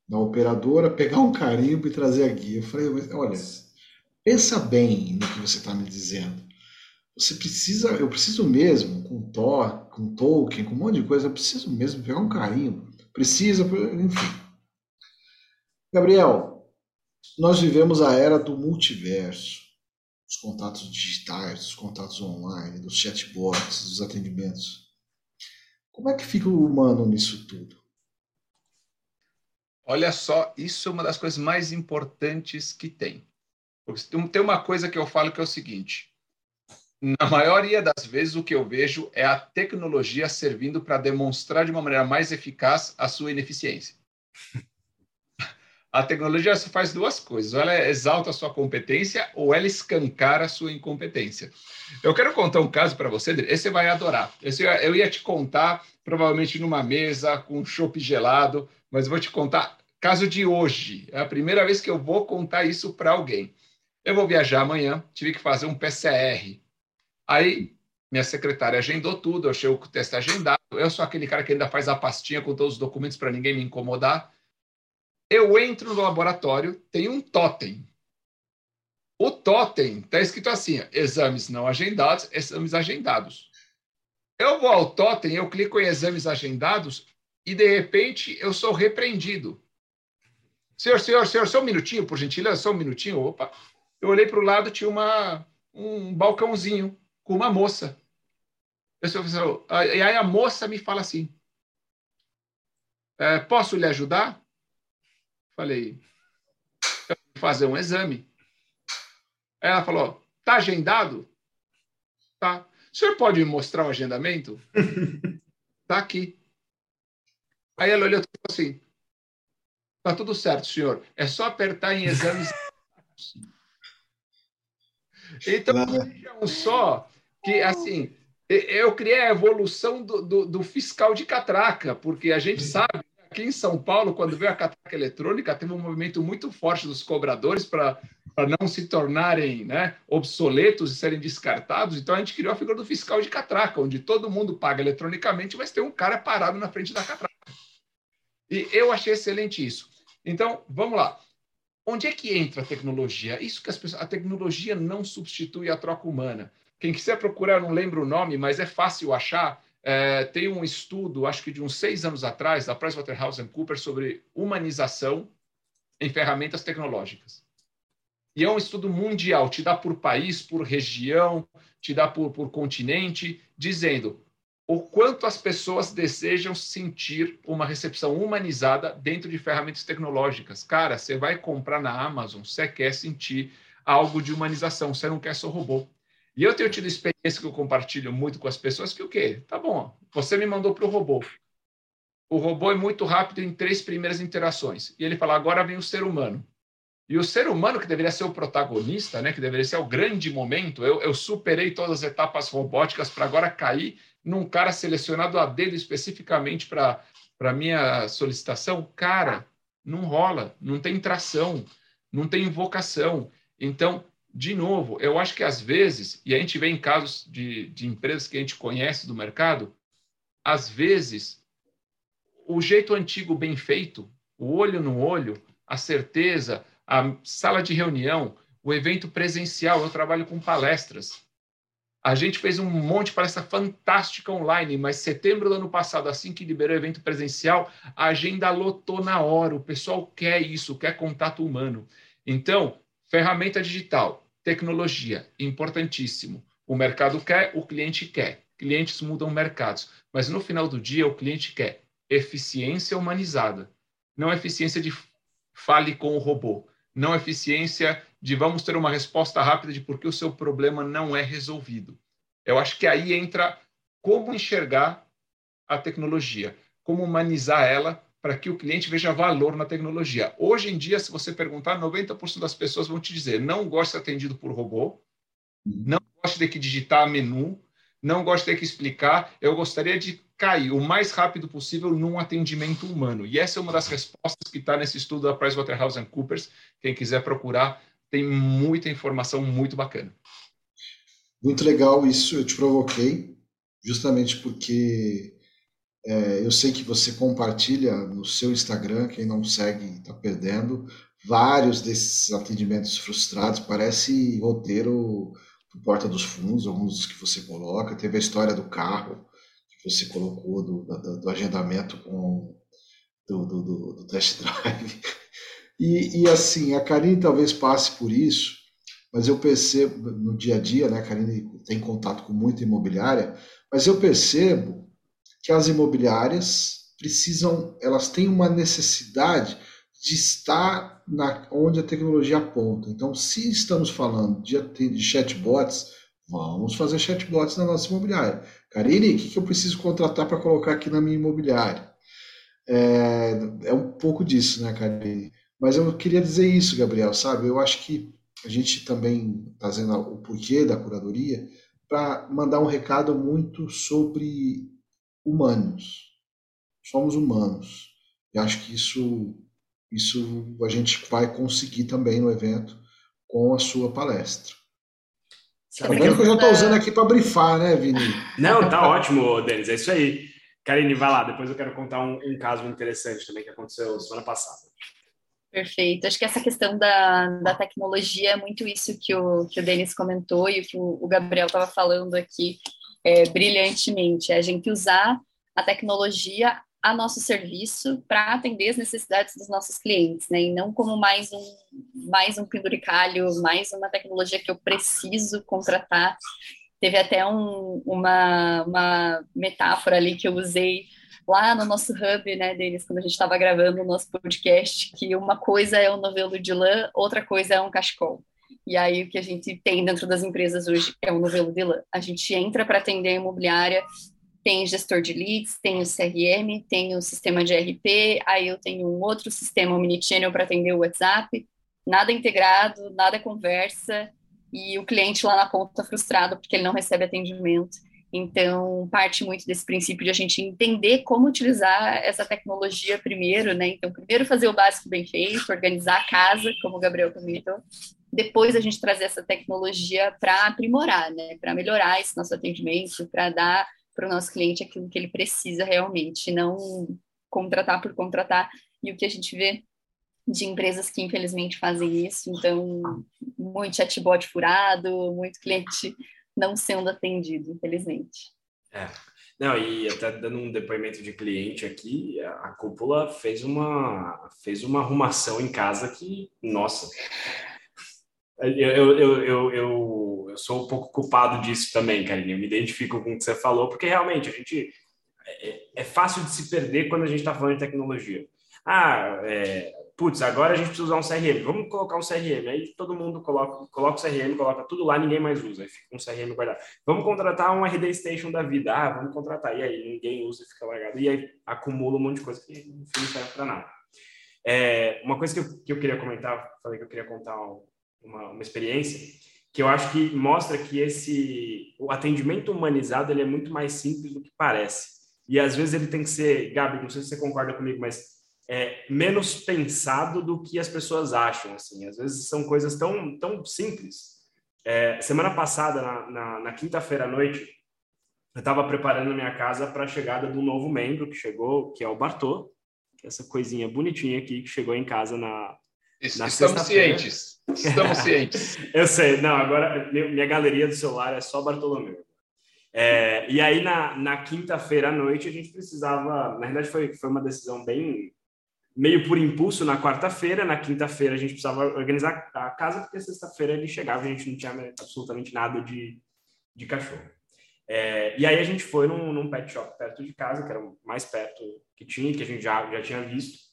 na operadora pegar um carimbo e trazer a guia. Eu falei: olha, pensa bem no que você está me dizendo. Você precisa, eu preciso mesmo, com Thor, com Tolkien, com um monte de coisa, eu preciso mesmo pegar um carimbo precisa, enfim. Gabriel, nós vivemos a era do multiverso, dos contatos digitais, dos contatos online, dos chatbots, dos atendimentos. Como é que fica o humano nisso tudo? Olha só, isso é uma das coisas mais importantes que tem. Tem uma coisa que eu falo que é o seguinte: na maioria das vezes, o que eu vejo é a tecnologia servindo para demonstrar de uma maneira mais eficaz a sua ineficiência. A tecnologia faz duas coisas: ou ela exalta a sua competência, ou ela escancara a sua incompetência. Eu quero contar um caso para você, esse você vai adorar. Esse eu ia te contar, provavelmente numa mesa, com um chopp gelado, mas vou te contar caso de hoje. É a primeira vez que eu vou contar isso para alguém. Eu vou viajar amanhã, tive que fazer um PCR Aí minha secretária agendou tudo, eu achei o teste agendado. Eu sou aquele cara que ainda faz a pastinha com todos os documentos para ninguém me incomodar. Eu entro no laboratório, tem um totem. O totem está escrito assim: exames não agendados, exames agendados. Eu vou ao totem, eu clico em exames agendados e de repente eu sou repreendido. Senhor, senhor, senhor, só um minutinho, por gentileza, só um minutinho. Opa. Eu olhei para o lado, tinha uma, um balcãozinho com uma moça. E aí a moça me fala assim: é, Posso lhe ajudar? Falei: Eu fazer um exame. Aí ela falou: Tá agendado? Tá. O senhor pode me mostrar o agendamento? tá aqui. Aí ela olhou e falou assim: Tá tudo certo, senhor. É só apertar em exames. então, vejam só que, assim, Eu criei a evolução do, do, do fiscal de catraca, porque a gente sabe aqui em São Paulo, quando veio a catraca eletrônica, teve um movimento muito forte dos cobradores para não se tornarem né, obsoletos e serem descartados. Então, a gente criou a figura do fiscal de catraca, onde todo mundo paga eletronicamente, mas tem um cara parado na frente da catraca. E eu achei excelente isso. Então, vamos lá. Onde é que entra a tecnologia? Isso que as pessoas, a tecnologia não substitui a troca humana. Quem quiser procurar, não lembro o nome, mas é fácil achar. É, tem um estudo, acho que de uns seis anos atrás, da PricewaterhouseCoopers, sobre humanização em ferramentas tecnológicas. E é um estudo mundial, te dá por país, por região, te dá por, por continente, dizendo o quanto as pessoas desejam sentir uma recepção humanizada dentro de ferramentas tecnológicas. Cara, você vai comprar na Amazon, você quer sentir algo de humanização, você não quer só robô. E eu tenho tido experiência que eu compartilho muito com as pessoas que o quê? Tá bom, você me mandou para o robô. O robô é muito rápido em três primeiras interações. E ele fala, agora vem o ser humano. E o ser humano, que deveria ser o protagonista, né, que deveria ser o grande momento, eu, eu superei todas as etapas robóticas para agora cair num cara selecionado a dedo especificamente para a minha solicitação, cara, não rola, não tem tração, não tem invocação. Então, de novo, eu acho que às vezes, e a gente vê em casos de, de empresas que a gente conhece do mercado, às vezes, o jeito antigo bem feito, o olho no olho, a certeza, a sala de reunião, o evento presencial, eu trabalho com palestras. A gente fez um monte de palestra fantástica online, mas setembro do ano passado, assim que liberou o evento presencial, a agenda lotou na hora. O pessoal quer isso, quer contato humano. Então, ferramenta digital, tecnologia, importantíssimo. O mercado quer, o cliente quer. Clientes mudam mercados, mas no final do dia o cliente quer eficiência humanizada, não eficiência de fale com o robô, não eficiência de vamos ter uma resposta rápida de por que o seu problema não é resolvido. Eu acho que aí entra como enxergar a tecnologia, como humanizar ela para que o cliente veja valor na tecnologia. Hoje em dia, se você perguntar, 90% das pessoas vão te dizer: não gosto de ser atendido por robô, não gosto de ter que digitar menu, não gosto de ter que explicar, eu gostaria de cair o mais rápido possível num atendimento humano. E essa é uma das respostas que está nesse estudo da PricewaterhouseCoopers. Quem quiser procurar, tem muita informação muito bacana. Muito legal isso, eu te provoquei, justamente porque é, eu sei que você compartilha no seu Instagram, quem não segue está perdendo, vários desses atendimentos frustrados, parece roteiro do Porta dos Fundos, alguns dos que você coloca, teve a história do carro você colocou, do, do, do agendamento com do, do, do test drive. E, e assim, a Karine talvez passe por isso, mas eu percebo no dia a dia, né? A Karine tem contato com muita imobiliária, mas eu percebo que as imobiliárias precisam, elas têm uma necessidade de estar na, onde a tecnologia aponta. Então, se estamos falando de, de chatbots, vamos fazer chatbots na nossa imobiliária. Karine, o que, que eu preciso contratar para colocar aqui na minha imobiliária? É, é um pouco disso, né, Karine? Mas eu queria dizer isso, Gabriel, sabe? Eu acho que a gente também está dizendo o porquê da curadoria para mandar um recado muito sobre humanos. Somos humanos. E acho que isso, isso a gente vai conseguir também no evento com a sua palestra. Tá vendo que eu já estou usando aqui para brifar, né, Vini? Não, tá ótimo, Denis. É isso aí. Karine, vai lá. Depois eu quero contar um, um caso interessante também que aconteceu semana passada. Perfeito. Acho que essa questão da, da tecnologia é muito isso que o, que o Denis comentou e o que o, o Gabriel estava falando aqui é, brilhantemente. É a gente usar a tecnologia a nosso serviço para atender as necessidades dos nossos clientes, né? E não como mais um mais um penduricalho, mais uma tecnologia que eu preciso contratar. Teve até um, uma, uma metáfora ali que eu usei lá no nosso hub, né, deles, quando a gente estava gravando o nosso podcast, que uma coisa é um novelo de lã, outra coisa é um cachecol. E aí o que a gente tem dentro das empresas hoje é um novelo de lã. A gente entra para atender a imobiliária, tem gestor de leads, tem o CRM, tem o sistema de RP, aí eu tenho um outro sistema, o Minichannel, para atender o WhatsApp, nada integrado, nada conversa, e o cliente lá na ponta frustrado porque ele não recebe atendimento. Então, parte muito desse princípio de a gente entender como utilizar essa tecnologia primeiro, né? Então, primeiro fazer o básico bem feito, organizar a casa, como o Gabriel comentou, depois a gente trazer essa tecnologia para aprimorar, né? Para melhorar esse nosso atendimento, para dar para o nosso cliente aquilo que ele precisa realmente, não contratar por contratar. E o que a gente vê de empresas que infelizmente fazem isso, então muito chatbot furado, muito cliente não sendo atendido, infelizmente. É. Não, e até dando um depoimento de cliente aqui, a cúpula fez uma fez uma arrumação em casa que, nossa. Eu, eu, eu, eu, eu, sou um pouco culpado disso também, Karine. Eu me identifico com o que você falou, porque realmente a gente é, é fácil de se perder quando a gente está falando de tecnologia. Ah, é, putz, agora a gente precisa usar um CRM, vamos colocar um CRM. Aí todo mundo coloca, coloca o CRM, coloca tudo lá, ninguém mais usa, aí fica um CRM guardado. Vamos contratar um RD Station da vida. Ah, vamos contratar. E aí ninguém usa e fica largado. E aí acumula um monte de coisa que no fim não serve para nada. É, uma coisa que eu, que eu queria comentar, falei que eu queria contar uma, uma experiência, que eu acho que mostra que esse o atendimento humanizado ele é muito mais simples do que parece. E às vezes ele tem que ser, Gabi, não sei se você concorda comigo, mas é, menos pensado do que as pessoas acham. Assim, às vezes são coisas tão tão simples. É, semana passada, na, na, na quinta-feira à noite, eu estava preparando a minha casa para a chegada do novo membro que chegou, que é o Bartô, é essa coisinha bonitinha aqui que chegou em casa na Estamos cientes. Estamos cientes. eu sei. Não, agora minha galeria do celular é só Bartolomeu. É, e aí, na, na quinta-feira à noite, a gente precisava. Na verdade, foi, foi uma decisão bem meio por impulso na quarta-feira. Na quinta-feira a gente precisava organizar a casa, porque sexta-feira ele chegava e a gente não tinha absolutamente nada de, de cachorro. É, e aí a gente foi num, num, pet shop perto de casa, que era o mais perto que tinha, que a gente já, já tinha visto.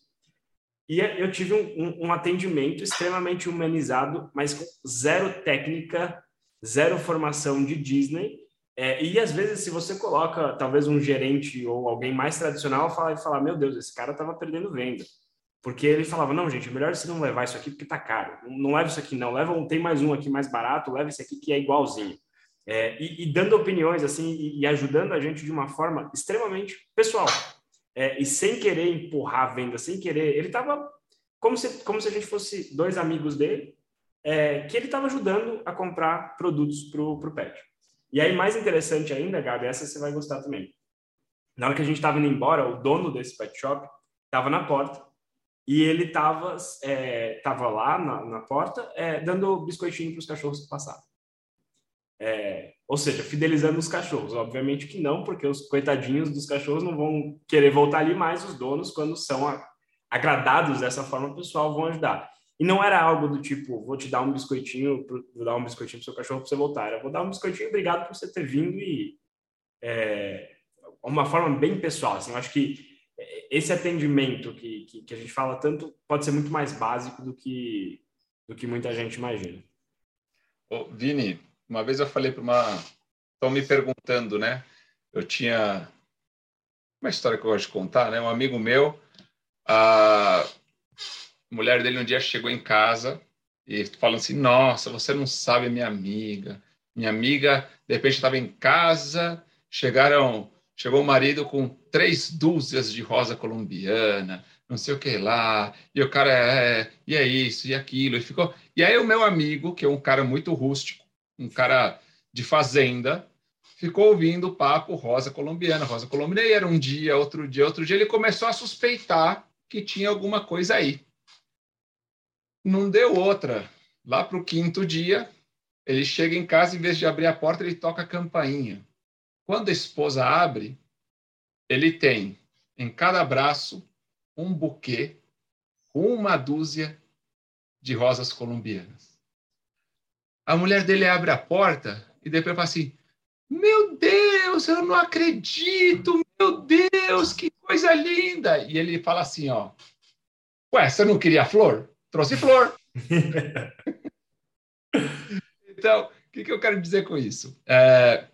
E eu tive um, um, um atendimento extremamente humanizado, mas com zero técnica, zero formação de Disney. É, e às vezes, se você coloca talvez um gerente ou alguém mais tradicional, fala e falar: Meu Deus, esse cara estava perdendo venda. Porque ele falava: Não, gente, é melhor você não levar isso aqui porque tá caro. Não leva isso aqui, não. Leva um, tem mais um aqui mais barato, leva esse aqui que é igualzinho. É, e, e, dando opiniões assim e, e, ajudando a gente de uma forma extremamente pessoal. É, e sem querer empurrar a venda, sem querer. Ele estava como se, como se a gente fosse dois amigos dele, é, que ele estava ajudando a comprar produtos para o pet. E aí, mais interessante ainda, Gabi, essa você vai gostar também. Na hora que a gente estava indo embora, o dono desse pet shop estava na porta e ele estava é, tava lá na, na porta é, dando biscoitinho para os cachorros que passavam. É, ou seja, fidelizando os cachorros. Obviamente que não, porque os coitadinhos dos cachorros não vão querer voltar ali, mas os donos, quando são agradados dessa forma pessoal, vão ajudar. E não era algo do tipo, vou te dar um biscoitinho, vou dar um biscoitinho pro seu cachorro para você voltar. Era, vou dar um biscoitinho, obrigado por você ter vindo e é, uma forma bem pessoal. Assim, eu acho que esse atendimento que, que, que, a gente fala tanto pode ser muito mais básico do que do que muita gente imagina. Ô, Vini, uma vez eu falei para uma, estão me perguntando, né? Eu tinha uma história que eu gosto de contar, né? Um amigo meu, a mulher dele um dia chegou em casa e falando assim: Nossa, você não sabe, minha amiga. Minha amiga, de repente, estava em casa, chegaram, chegou o marido com três dúzias de rosa colombiana, não sei o que lá, e o cara é, e é isso, e aquilo, e ficou. E aí, o meu amigo, que é um cara muito rústico, um cara de fazenda, ficou ouvindo o papo rosa colombiana, rosa colombiana, e era um dia, outro dia, outro dia, ele começou a suspeitar que tinha alguma coisa aí. Não deu outra. Lá para o quinto dia, ele chega em casa, em vez de abrir a porta, ele toca a campainha. Quando a esposa abre, ele tem em cada braço um buquê uma dúzia de rosas colombianas. A mulher dele abre a porta e depois fala assim: Meu Deus, eu não acredito, meu Deus, que coisa linda! E ele fala assim: Ó, Ué, você não queria flor? trouxe flor. então, o que, que, eu quero dizer com isso? É,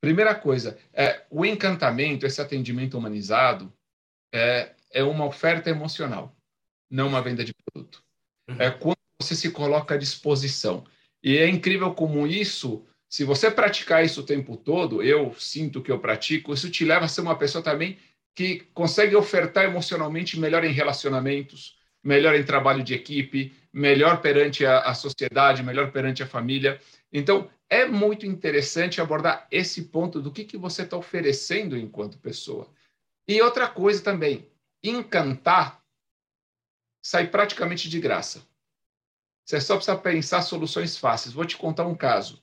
primeira coisa, é, o encantamento, esse atendimento humanizado, é, é uma oferta emocional, não uma venda de produto. Uhum. É quando você se coloca à disposição. E é incrível como isso Se você praticar isso o tempo todo, eu sinto que eu pratico, isso te leva a ser uma pessoa também que consegue ofertar emocionalmente melhor em relacionamentos, melhor em trabalho de equipe, melhor perante a, a sociedade, melhor perante a família. Então, é muito interessante abordar esse ponto do que, que você está oferecendo enquanto pessoa. E outra coisa também, encantar sai praticamente de graça. Você só precisa pensar soluções fáceis. Vou te contar um caso.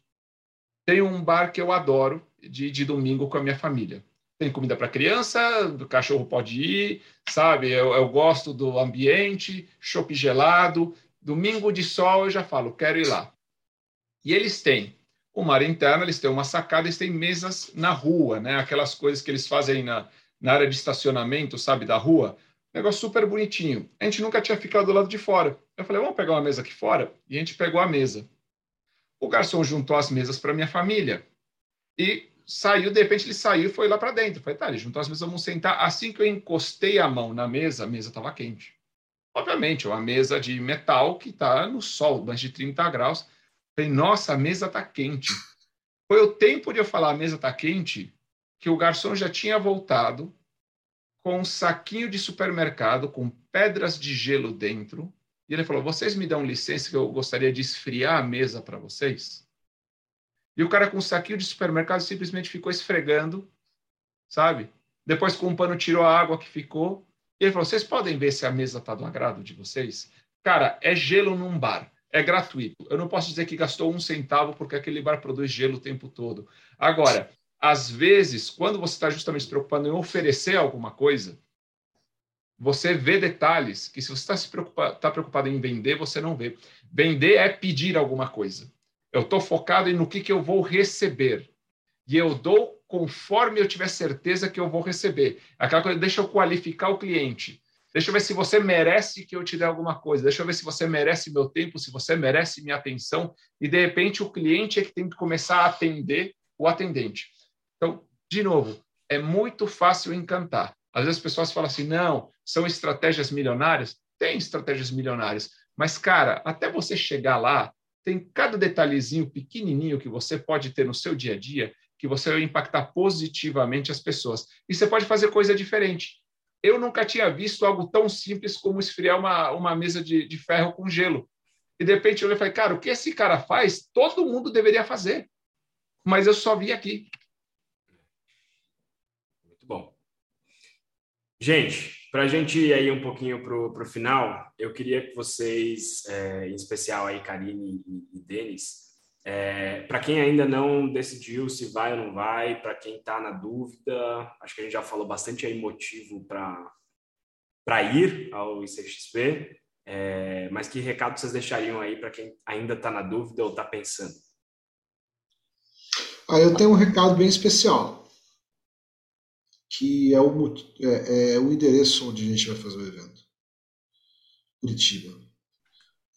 Tem um bar que eu adoro de, de domingo com a minha família. Tem comida para criança, o cachorro pode ir, sabe? Eu, eu gosto do ambiente, chopp gelado. Domingo de sol eu já falo, quero ir lá. E eles têm uma área interna, eles têm uma sacada, eles têm mesas na rua, né? Aquelas coisas que eles fazem na, na área de estacionamento, sabe, da rua. Negócio super bonitinho. A gente nunca tinha ficado do lado de fora. Eu falei, vamos pegar uma mesa aqui fora? E a gente pegou a mesa. O garçom juntou as mesas para minha família e saiu, de repente ele saiu e foi lá para dentro. Eu falei, tá, ele juntou as mesas, vamos sentar. Assim que eu encostei a mão na mesa, a mesa estava quente. Obviamente, é uma mesa de metal que está no sol, mais de 30 graus. Eu falei, nossa, a mesa está quente. Foi o tempo de eu falar a mesa está quente que o garçom já tinha voltado com um saquinho de supermercado com pedras de gelo dentro e ele falou: Vocês me dão licença que eu gostaria de esfriar a mesa para vocês? E o cara com um saquinho de supermercado simplesmente ficou esfregando, sabe? Depois com um pano tirou a água que ficou. E ele falou: Vocês podem ver se a mesa está do agrado de vocês? Cara, é gelo num bar. É gratuito. Eu não posso dizer que gastou um centavo porque aquele bar produz gelo o tempo todo. Agora, às vezes, quando você está justamente se preocupando em oferecer alguma coisa, você vê detalhes que se você está se preocupado, tá preocupado em vender, você não vê. Vender é pedir alguma coisa. Eu estou focado em no que, que eu vou receber. E eu dou conforme eu tiver certeza que eu vou receber. Aquela coisa, deixa eu qualificar o cliente. Deixa eu ver se você merece que eu te dê alguma coisa. Deixa eu ver se você merece meu tempo, se você merece minha atenção. E, de repente, o cliente é que tem que começar a atender o atendente. Então, de novo, é muito fácil encantar. Às vezes as pessoas falam assim, não, são estratégias milionárias. Tem estratégias milionárias, mas, cara, até você chegar lá, tem cada detalhezinho pequenininho que você pode ter no seu dia a dia que você vai impactar positivamente as pessoas. E você pode fazer coisa diferente. Eu nunca tinha visto algo tão simples como esfriar uma, uma mesa de, de ferro com gelo. E de repente eu falei, cara, o que esse cara faz, todo mundo deveria fazer. Mas eu só vi aqui. Gente, para a gente ir aí um pouquinho para o final, eu queria que vocês, é, em especial aí Karine e, e Denis, é, para quem ainda não decidiu se vai ou não vai, para quem está na dúvida, acho que a gente já falou bastante aí motivo para ir ao ICXP, é, mas que recado vocês deixariam aí para quem ainda está na dúvida ou está pensando? Ah, eu tenho um recado bem especial que é o, é, é o endereço onde a gente vai fazer o evento. Curitiba.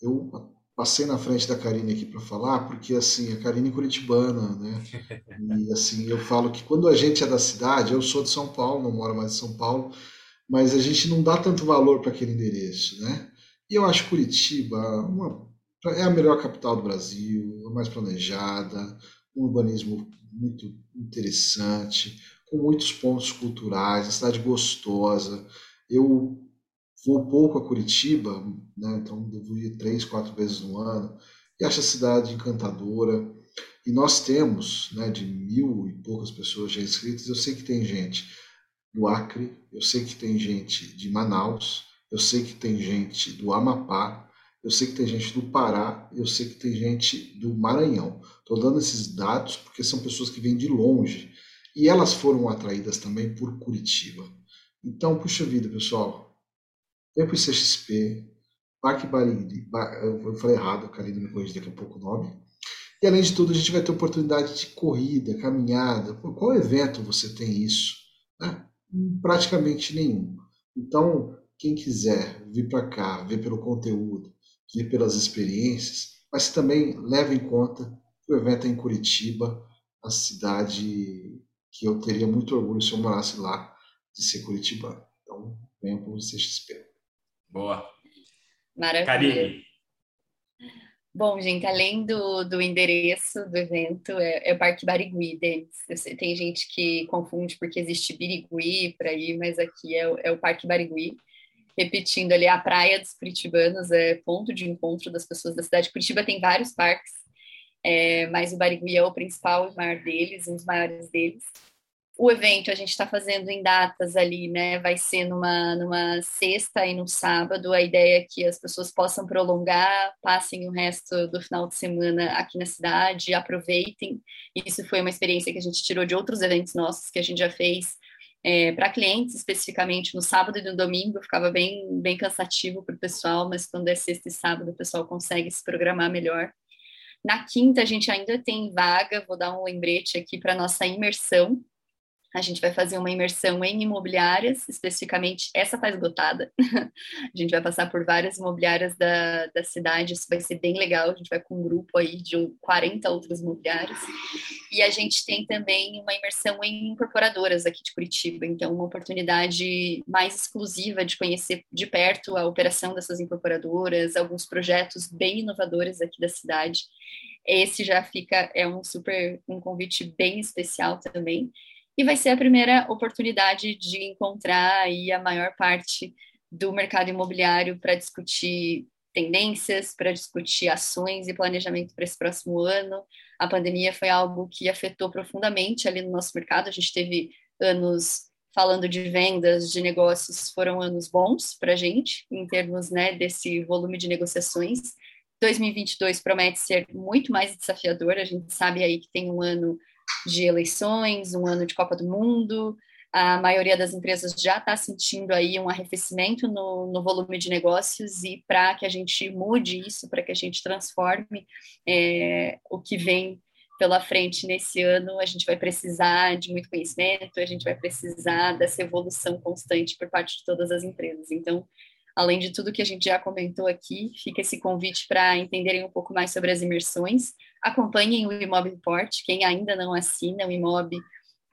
Eu passei na frente da Karine aqui para falar, porque assim, a Karine é curitibana, né? E assim, eu falo que quando a gente é da cidade, eu sou de São Paulo, não moro mais em São Paulo, mas a gente não dá tanto valor para aquele endereço, né? E eu acho Curitiba uma, é a melhor capital do Brasil, a mais planejada, um urbanismo muito interessante, com muitos pontos culturais, uma cidade gostosa. Eu vou pouco a Curitiba, né, então devo ir três, quatro vezes no ano, e acho a cidade encantadora. E nós temos, né, de mil e poucas pessoas já inscritas, eu sei que tem gente do Acre, eu sei que tem gente de Manaus, eu sei que tem gente do Amapá, eu sei que tem gente do Pará, eu sei que tem gente do Maranhão. Estou dando esses dados porque são pessoas que vêm de longe e elas foram atraídas também por Curitiba. Então, puxa vida, pessoal. Vem para o CXP, Parque Barigui, eu falei errado, a Karine me corrige daqui a pouco o nome. E além de tudo, a gente vai ter oportunidade de corrida, caminhada. Qual evento você tem isso? Né? Praticamente nenhum. Então, quem quiser vir para cá, ver pelo conteúdo, ver pelas experiências, mas também leve em conta que o evento é em Curitiba, a cidade que eu teria muito orgulho se eu morasse lá de ser curitibano. Então, venha para o CXP. Boa. Maravilha. Karine. Bom, gente, além do, do endereço do evento, é, é o Parque Barigui, Denis. Sei, tem gente que confunde porque existe Birigui por aí, mas aqui é, é o Parque Barigui. Repetindo ali, a praia dos curitibanos é ponto de encontro das pessoas da cidade. Curitiba tem vários parques, é, mas o Barigui é o principal e maior deles, um dos maiores deles o evento a gente está fazendo em datas ali, né? Vai ser numa, numa sexta e no sábado. A ideia é que as pessoas possam prolongar, passem o resto do final de semana aqui na cidade, aproveitem. Isso foi uma experiência que a gente tirou de outros eventos nossos que a gente já fez é, para clientes, especificamente no sábado e no domingo, ficava bem, bem cansativo para o pessoal, mas quando é sexta e sábado o pessoal consegue se programar melhor. Na quinta, a gente ainda tem vaga, vou dar um lembrete aqui para nossa imersão, a gente vai fazer uma imersão em imobiliárias, especificamente essa está esgotada. a gente vai passar por várias imobiliárias da, da cidade, isso vai ser bem legal. A gente vai com um grupo aí de 40 outras imobiliárias. E a gente tem também uma imersão em incorporadoras aqui de Curitiba, então uma oportunidade mais exclusiva de conhecer de perto a operação dessas incorporadoras, alguns projetos bem inovadores aqui da cidade. Esse já fica, é um super, um convite bem especial também e vai ser a primeira oportunidade de encontrar aí a maior parte do mercado imobiliário para discutir tendências, para discutir ações e planejamento para esse próximo ano. A pandemia foi algo que afetou profundamente ali no nosso mercado. A gente teve anos falando de vendas, de negócios, foram anos bons para a gente, em termos né, desse volume de negociações. 2022 promete ser muito mais desafiador. A gente sabe aí que tem um ano de eleições, um ano de Copa do Mundo, a maioria das empresas já está sentindo aí um arrefecimento no, no volume de negócios e para que a gente mude isso, para que a gente transforme é, o que vem pela frente nesse ano, a gente vai precisar de muito conhecimento, a gente vai precisar dessa evolução constante por parte de todas as empresas. Então, além de tudo que a gente já comentou aqui, fica esse convite para entenderem um pouco mais sobre as imersões. Acompanhem o Imob Report, quem ainda não assina o Imob,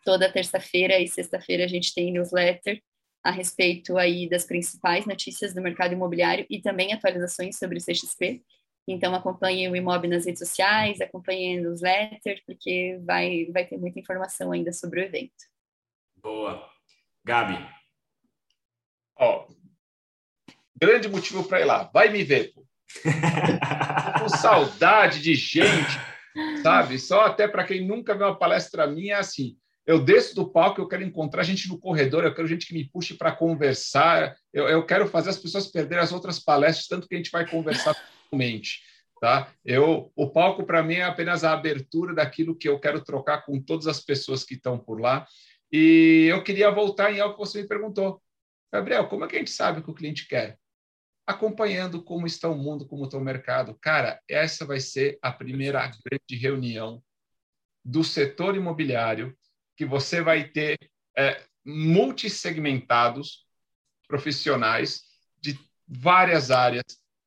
toda terça-feira e sexta-feira a gente tem newsletter a respeito aí das principais notícias do mercado imobiliário e também atualizações sobre o CXP. Então acompanhem o Imob nas redes sociais, acompanhem o newsletter, porque vai, vai ter muita informação ainda sobre o evento. Boa. Gabi. Ó, grande motivo para ir lá. Vai me ver, pô com saudade de gente, sabe? Só até para quem nunca viu uma palestra minha, é assim. Eu desço do palco, eu quero encontrar gente no corredor, eu quero gente que me puxe para conversar, eu, eu, quero fazer as pessoas perderem as outras palestras, tanto que a gente vai conversar realmente. Tá? Eu, o palco para mim é apenas a abertura daquilo que eu quero trocar com todas as pessoas que estão por lá. E eu queria voltar em algo que você me perguntou. Gabriel, como é que a gente sabe o que o cliente quer? Acompanhando como está o mundo, como está o mercado. Cara, essa vai ser a primeira grande reunião do setor imobiliário que você vai ter é, multissegmentados profissionais de várias áreas.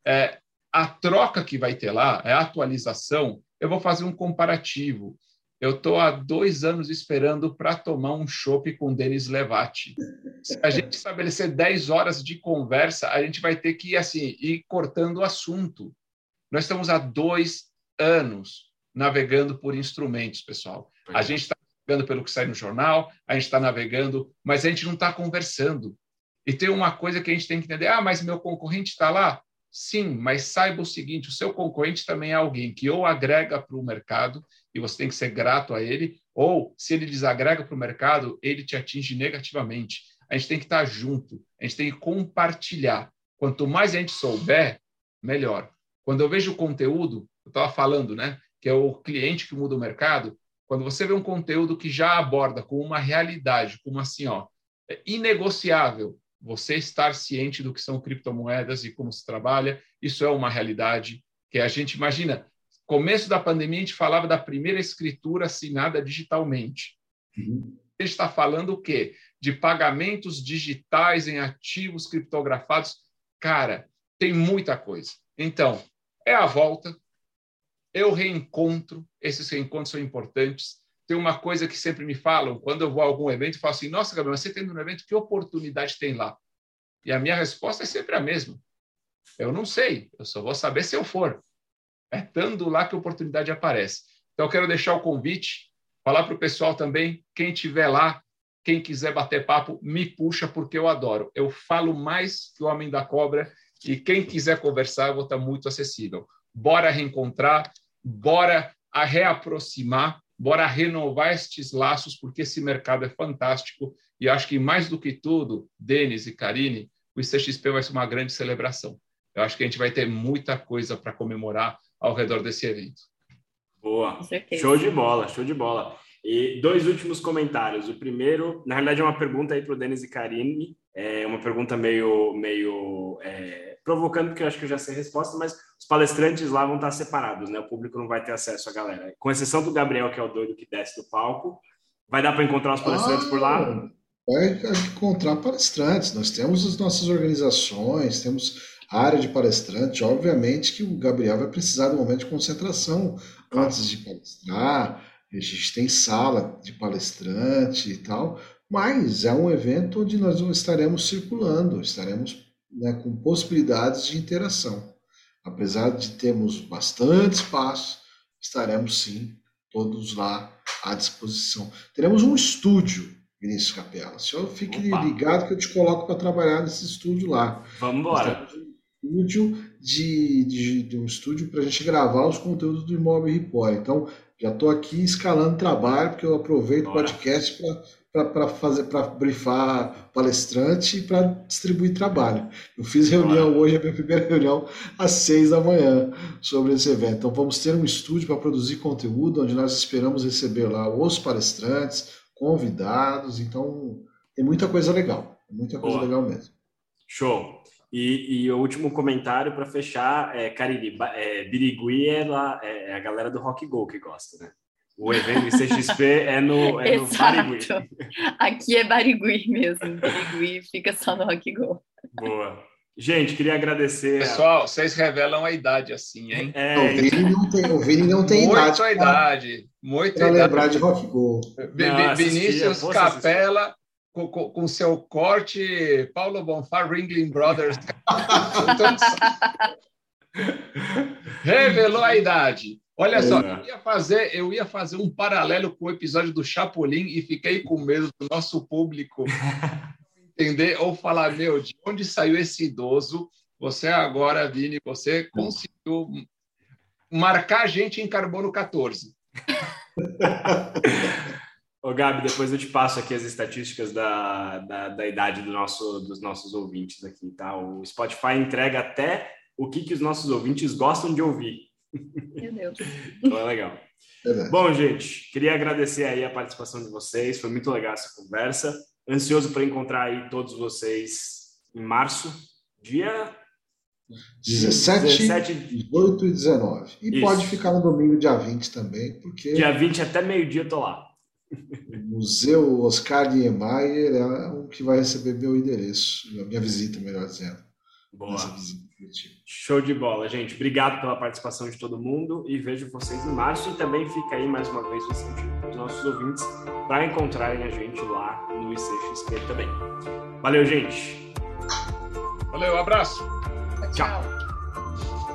É, a troca que vai ter lá, a atualização, eu vou fazer um comparativo. Eu estou há dois anos esperando para tomar um chopp com Denis Levati. Se a gente estabelecer 10 horas de conversa, a gente vai ter que assim, ir cortando o assunto. Nós estamos há dois anos navegando por instrumentos, pessoal. A gente está navegando pelo que sai no jornal, a gente está navegando, mas a gente não está conversando. E tem uma coisa que a gente tem que entender: ah, mas meu concorrente está lá. Sim, mas saiba o seguinte: o seu concorrente também é alguém que ou agrega para o mercado, e você tem que ser grato a ele, ou se ele desagrega para o mercado, ele te atinge negativamente. A gente tem que estar junto, a gente tem que compartilhar. Quanto mais a gente souber, melhor. Quando eu vejo o conteúdo, eu estava falando, né, que é o cliente que muda o mercado, quando você vê um conteúdo que já aborda com uma realidade, como assim, ó, é inegociável, você estar ciente do que são criptomoedas e como se trabalha, isso é uma realidade que a gente imagina. Começo da pandemia, a gente falava da primeira escritura assinada digitalmente. Uhum. A gente está falando o quê? De pagamentos digitais em ativos criptografados. Cara, tem muita coisa. Então, é a volta, o reencontro, esses reencontros são importantes. Tem uma coisa que sempre me falam, quando eu vou a algum evento, falo assim, nossa, Gabriel, você tem um evento, que oportunidade tem lá? E a minha resposta é sempre a mesma. Eu não sei, eu só vou saber se eu for. É estando lá que a oportunidade aparece. Então, eu quero deixar o convite, falar para o pessoal também, quem estiver lá, quem quiser bater papo, me puxa, porque eu adoro. Eu falo mais que o Homem da Cobra, e quem quiser conversar, eu vou estar muito acessível. Bora reencontrar, bora a reaproximar, bora renovar estes laços, porque esse mercado é fantástico. E acho que, mais do que tudo, Denis e Karine, o ICXP vai ser uma grande celebração. Eu acho que a gente vai ter muita coisa para comemorar ao redor desse evento. Boa. Show de bola, show de bola. E dois últimos comentários. O primeiro, na realidade, é uma pergunta aí para o Denis e Karine. É uma pergunta meio, meio é, provocando, porque eu acho que eu já sei a resposta, mas os palestrantes lá vão estar separados, né? O público não vai ter acesso à galera. Com exceção do Gabriel, que é o doido que desce do palco. Vai dar para encontrar os palestrantes ah, por lá? Ah, vai encontrar palestrantes. Nós temos as nossas organizações, temos área de palestrante. Obviamente que o Gabriel vai precisar de um momento de concentração antes de palestrar. A gente tem sala de palestrante e tal, mas é um evento onde nós estaremos circulando, estaremos né, com possibilidades de interação. Apesar de termos bastante espaço, estaremos sim todos lá à disposição. Teremos um estúdio, Vinícius Capela. O senhor fique Opa. ligado que eu te coloco para trabalhar nesse estúdio lá. Vamos embora estúdio de, de, de um estúdio para a gente gravar os conteúdos do Imóvel Report. Então, já estou aqui escalando trabalho, porque eu aproveito o podcast para fazer para brifar palestrante e para distribuir trabalho. Eu fiz reunião Bora. hoje, a minha primeira reunião, às seis da manhã, sobre esse evento. Então, vamos ter um estúdio para produzir conteúdo, onde nós esperamos receber lá os palestrantes, convidados. Então, tem muita coisa legal. Muita coisa Boa. legal mesmo. Show. E, e o último comentário para fechar é, Cariri, é, Birigui é, lá, é, é a galera do Rock Go que gosta, né? O evento CXP é no, é no Barigui. Aqui é Barigui mesmo. Barigui fica só no Rock Go. Boa. Gente, queria agradecer. Pessoal, a... vocês revelam a idade assim, hein? É, o Vini não tem, o Vini não tem muito idade. Pra, idade. Muito pra idade. lembrar de Rock Go. Vinícius Capela com, com, com, seu corte Paulo Bonfá, Ringling Brothers. Revelou a idade. Olha só, é. eu ia, fazer, eu ia fazer um paralelo com o episódio do Chapolin e fiquei com medo do nosso público entender ou falar, meu, de onde saiu esse idoso? Você agora, Vini, você conseguiu marcar a gente em carbono 14. Ô, Gabi, depois eu te passo aqui as estatísticas da, da, da idade do nosso, dos nossos ouvintes aqui, tá? O Spotify entrega até o que, que os nossos ouvintes gostam de ouvir. Meu Deus. então é legal. É Bom, gente, queria agradecer aí a participação de vocês, foi muito legal essa conversa. Ansioso para encontrar aí todos vocês em março, dia 17, 17 18 e 19. E Isso. pode ficar no domingo, dia 20 também, porque. Dia 20 até meio-dia eu tô lá. O Museu Oscar Niemeyer é um que vai receber meu endereço, a minha visita, melhor dizendo. Boa. Show de bola, gente. Obrigado pela participação de todo mundo e vejo vocês em março. E também fica aí mais uma vez o incentivo para os nossos ouvintes para encontrarem a gente lá no ICXP também. Valeu, gente. Valeu, abraço. Tchau. Tchau.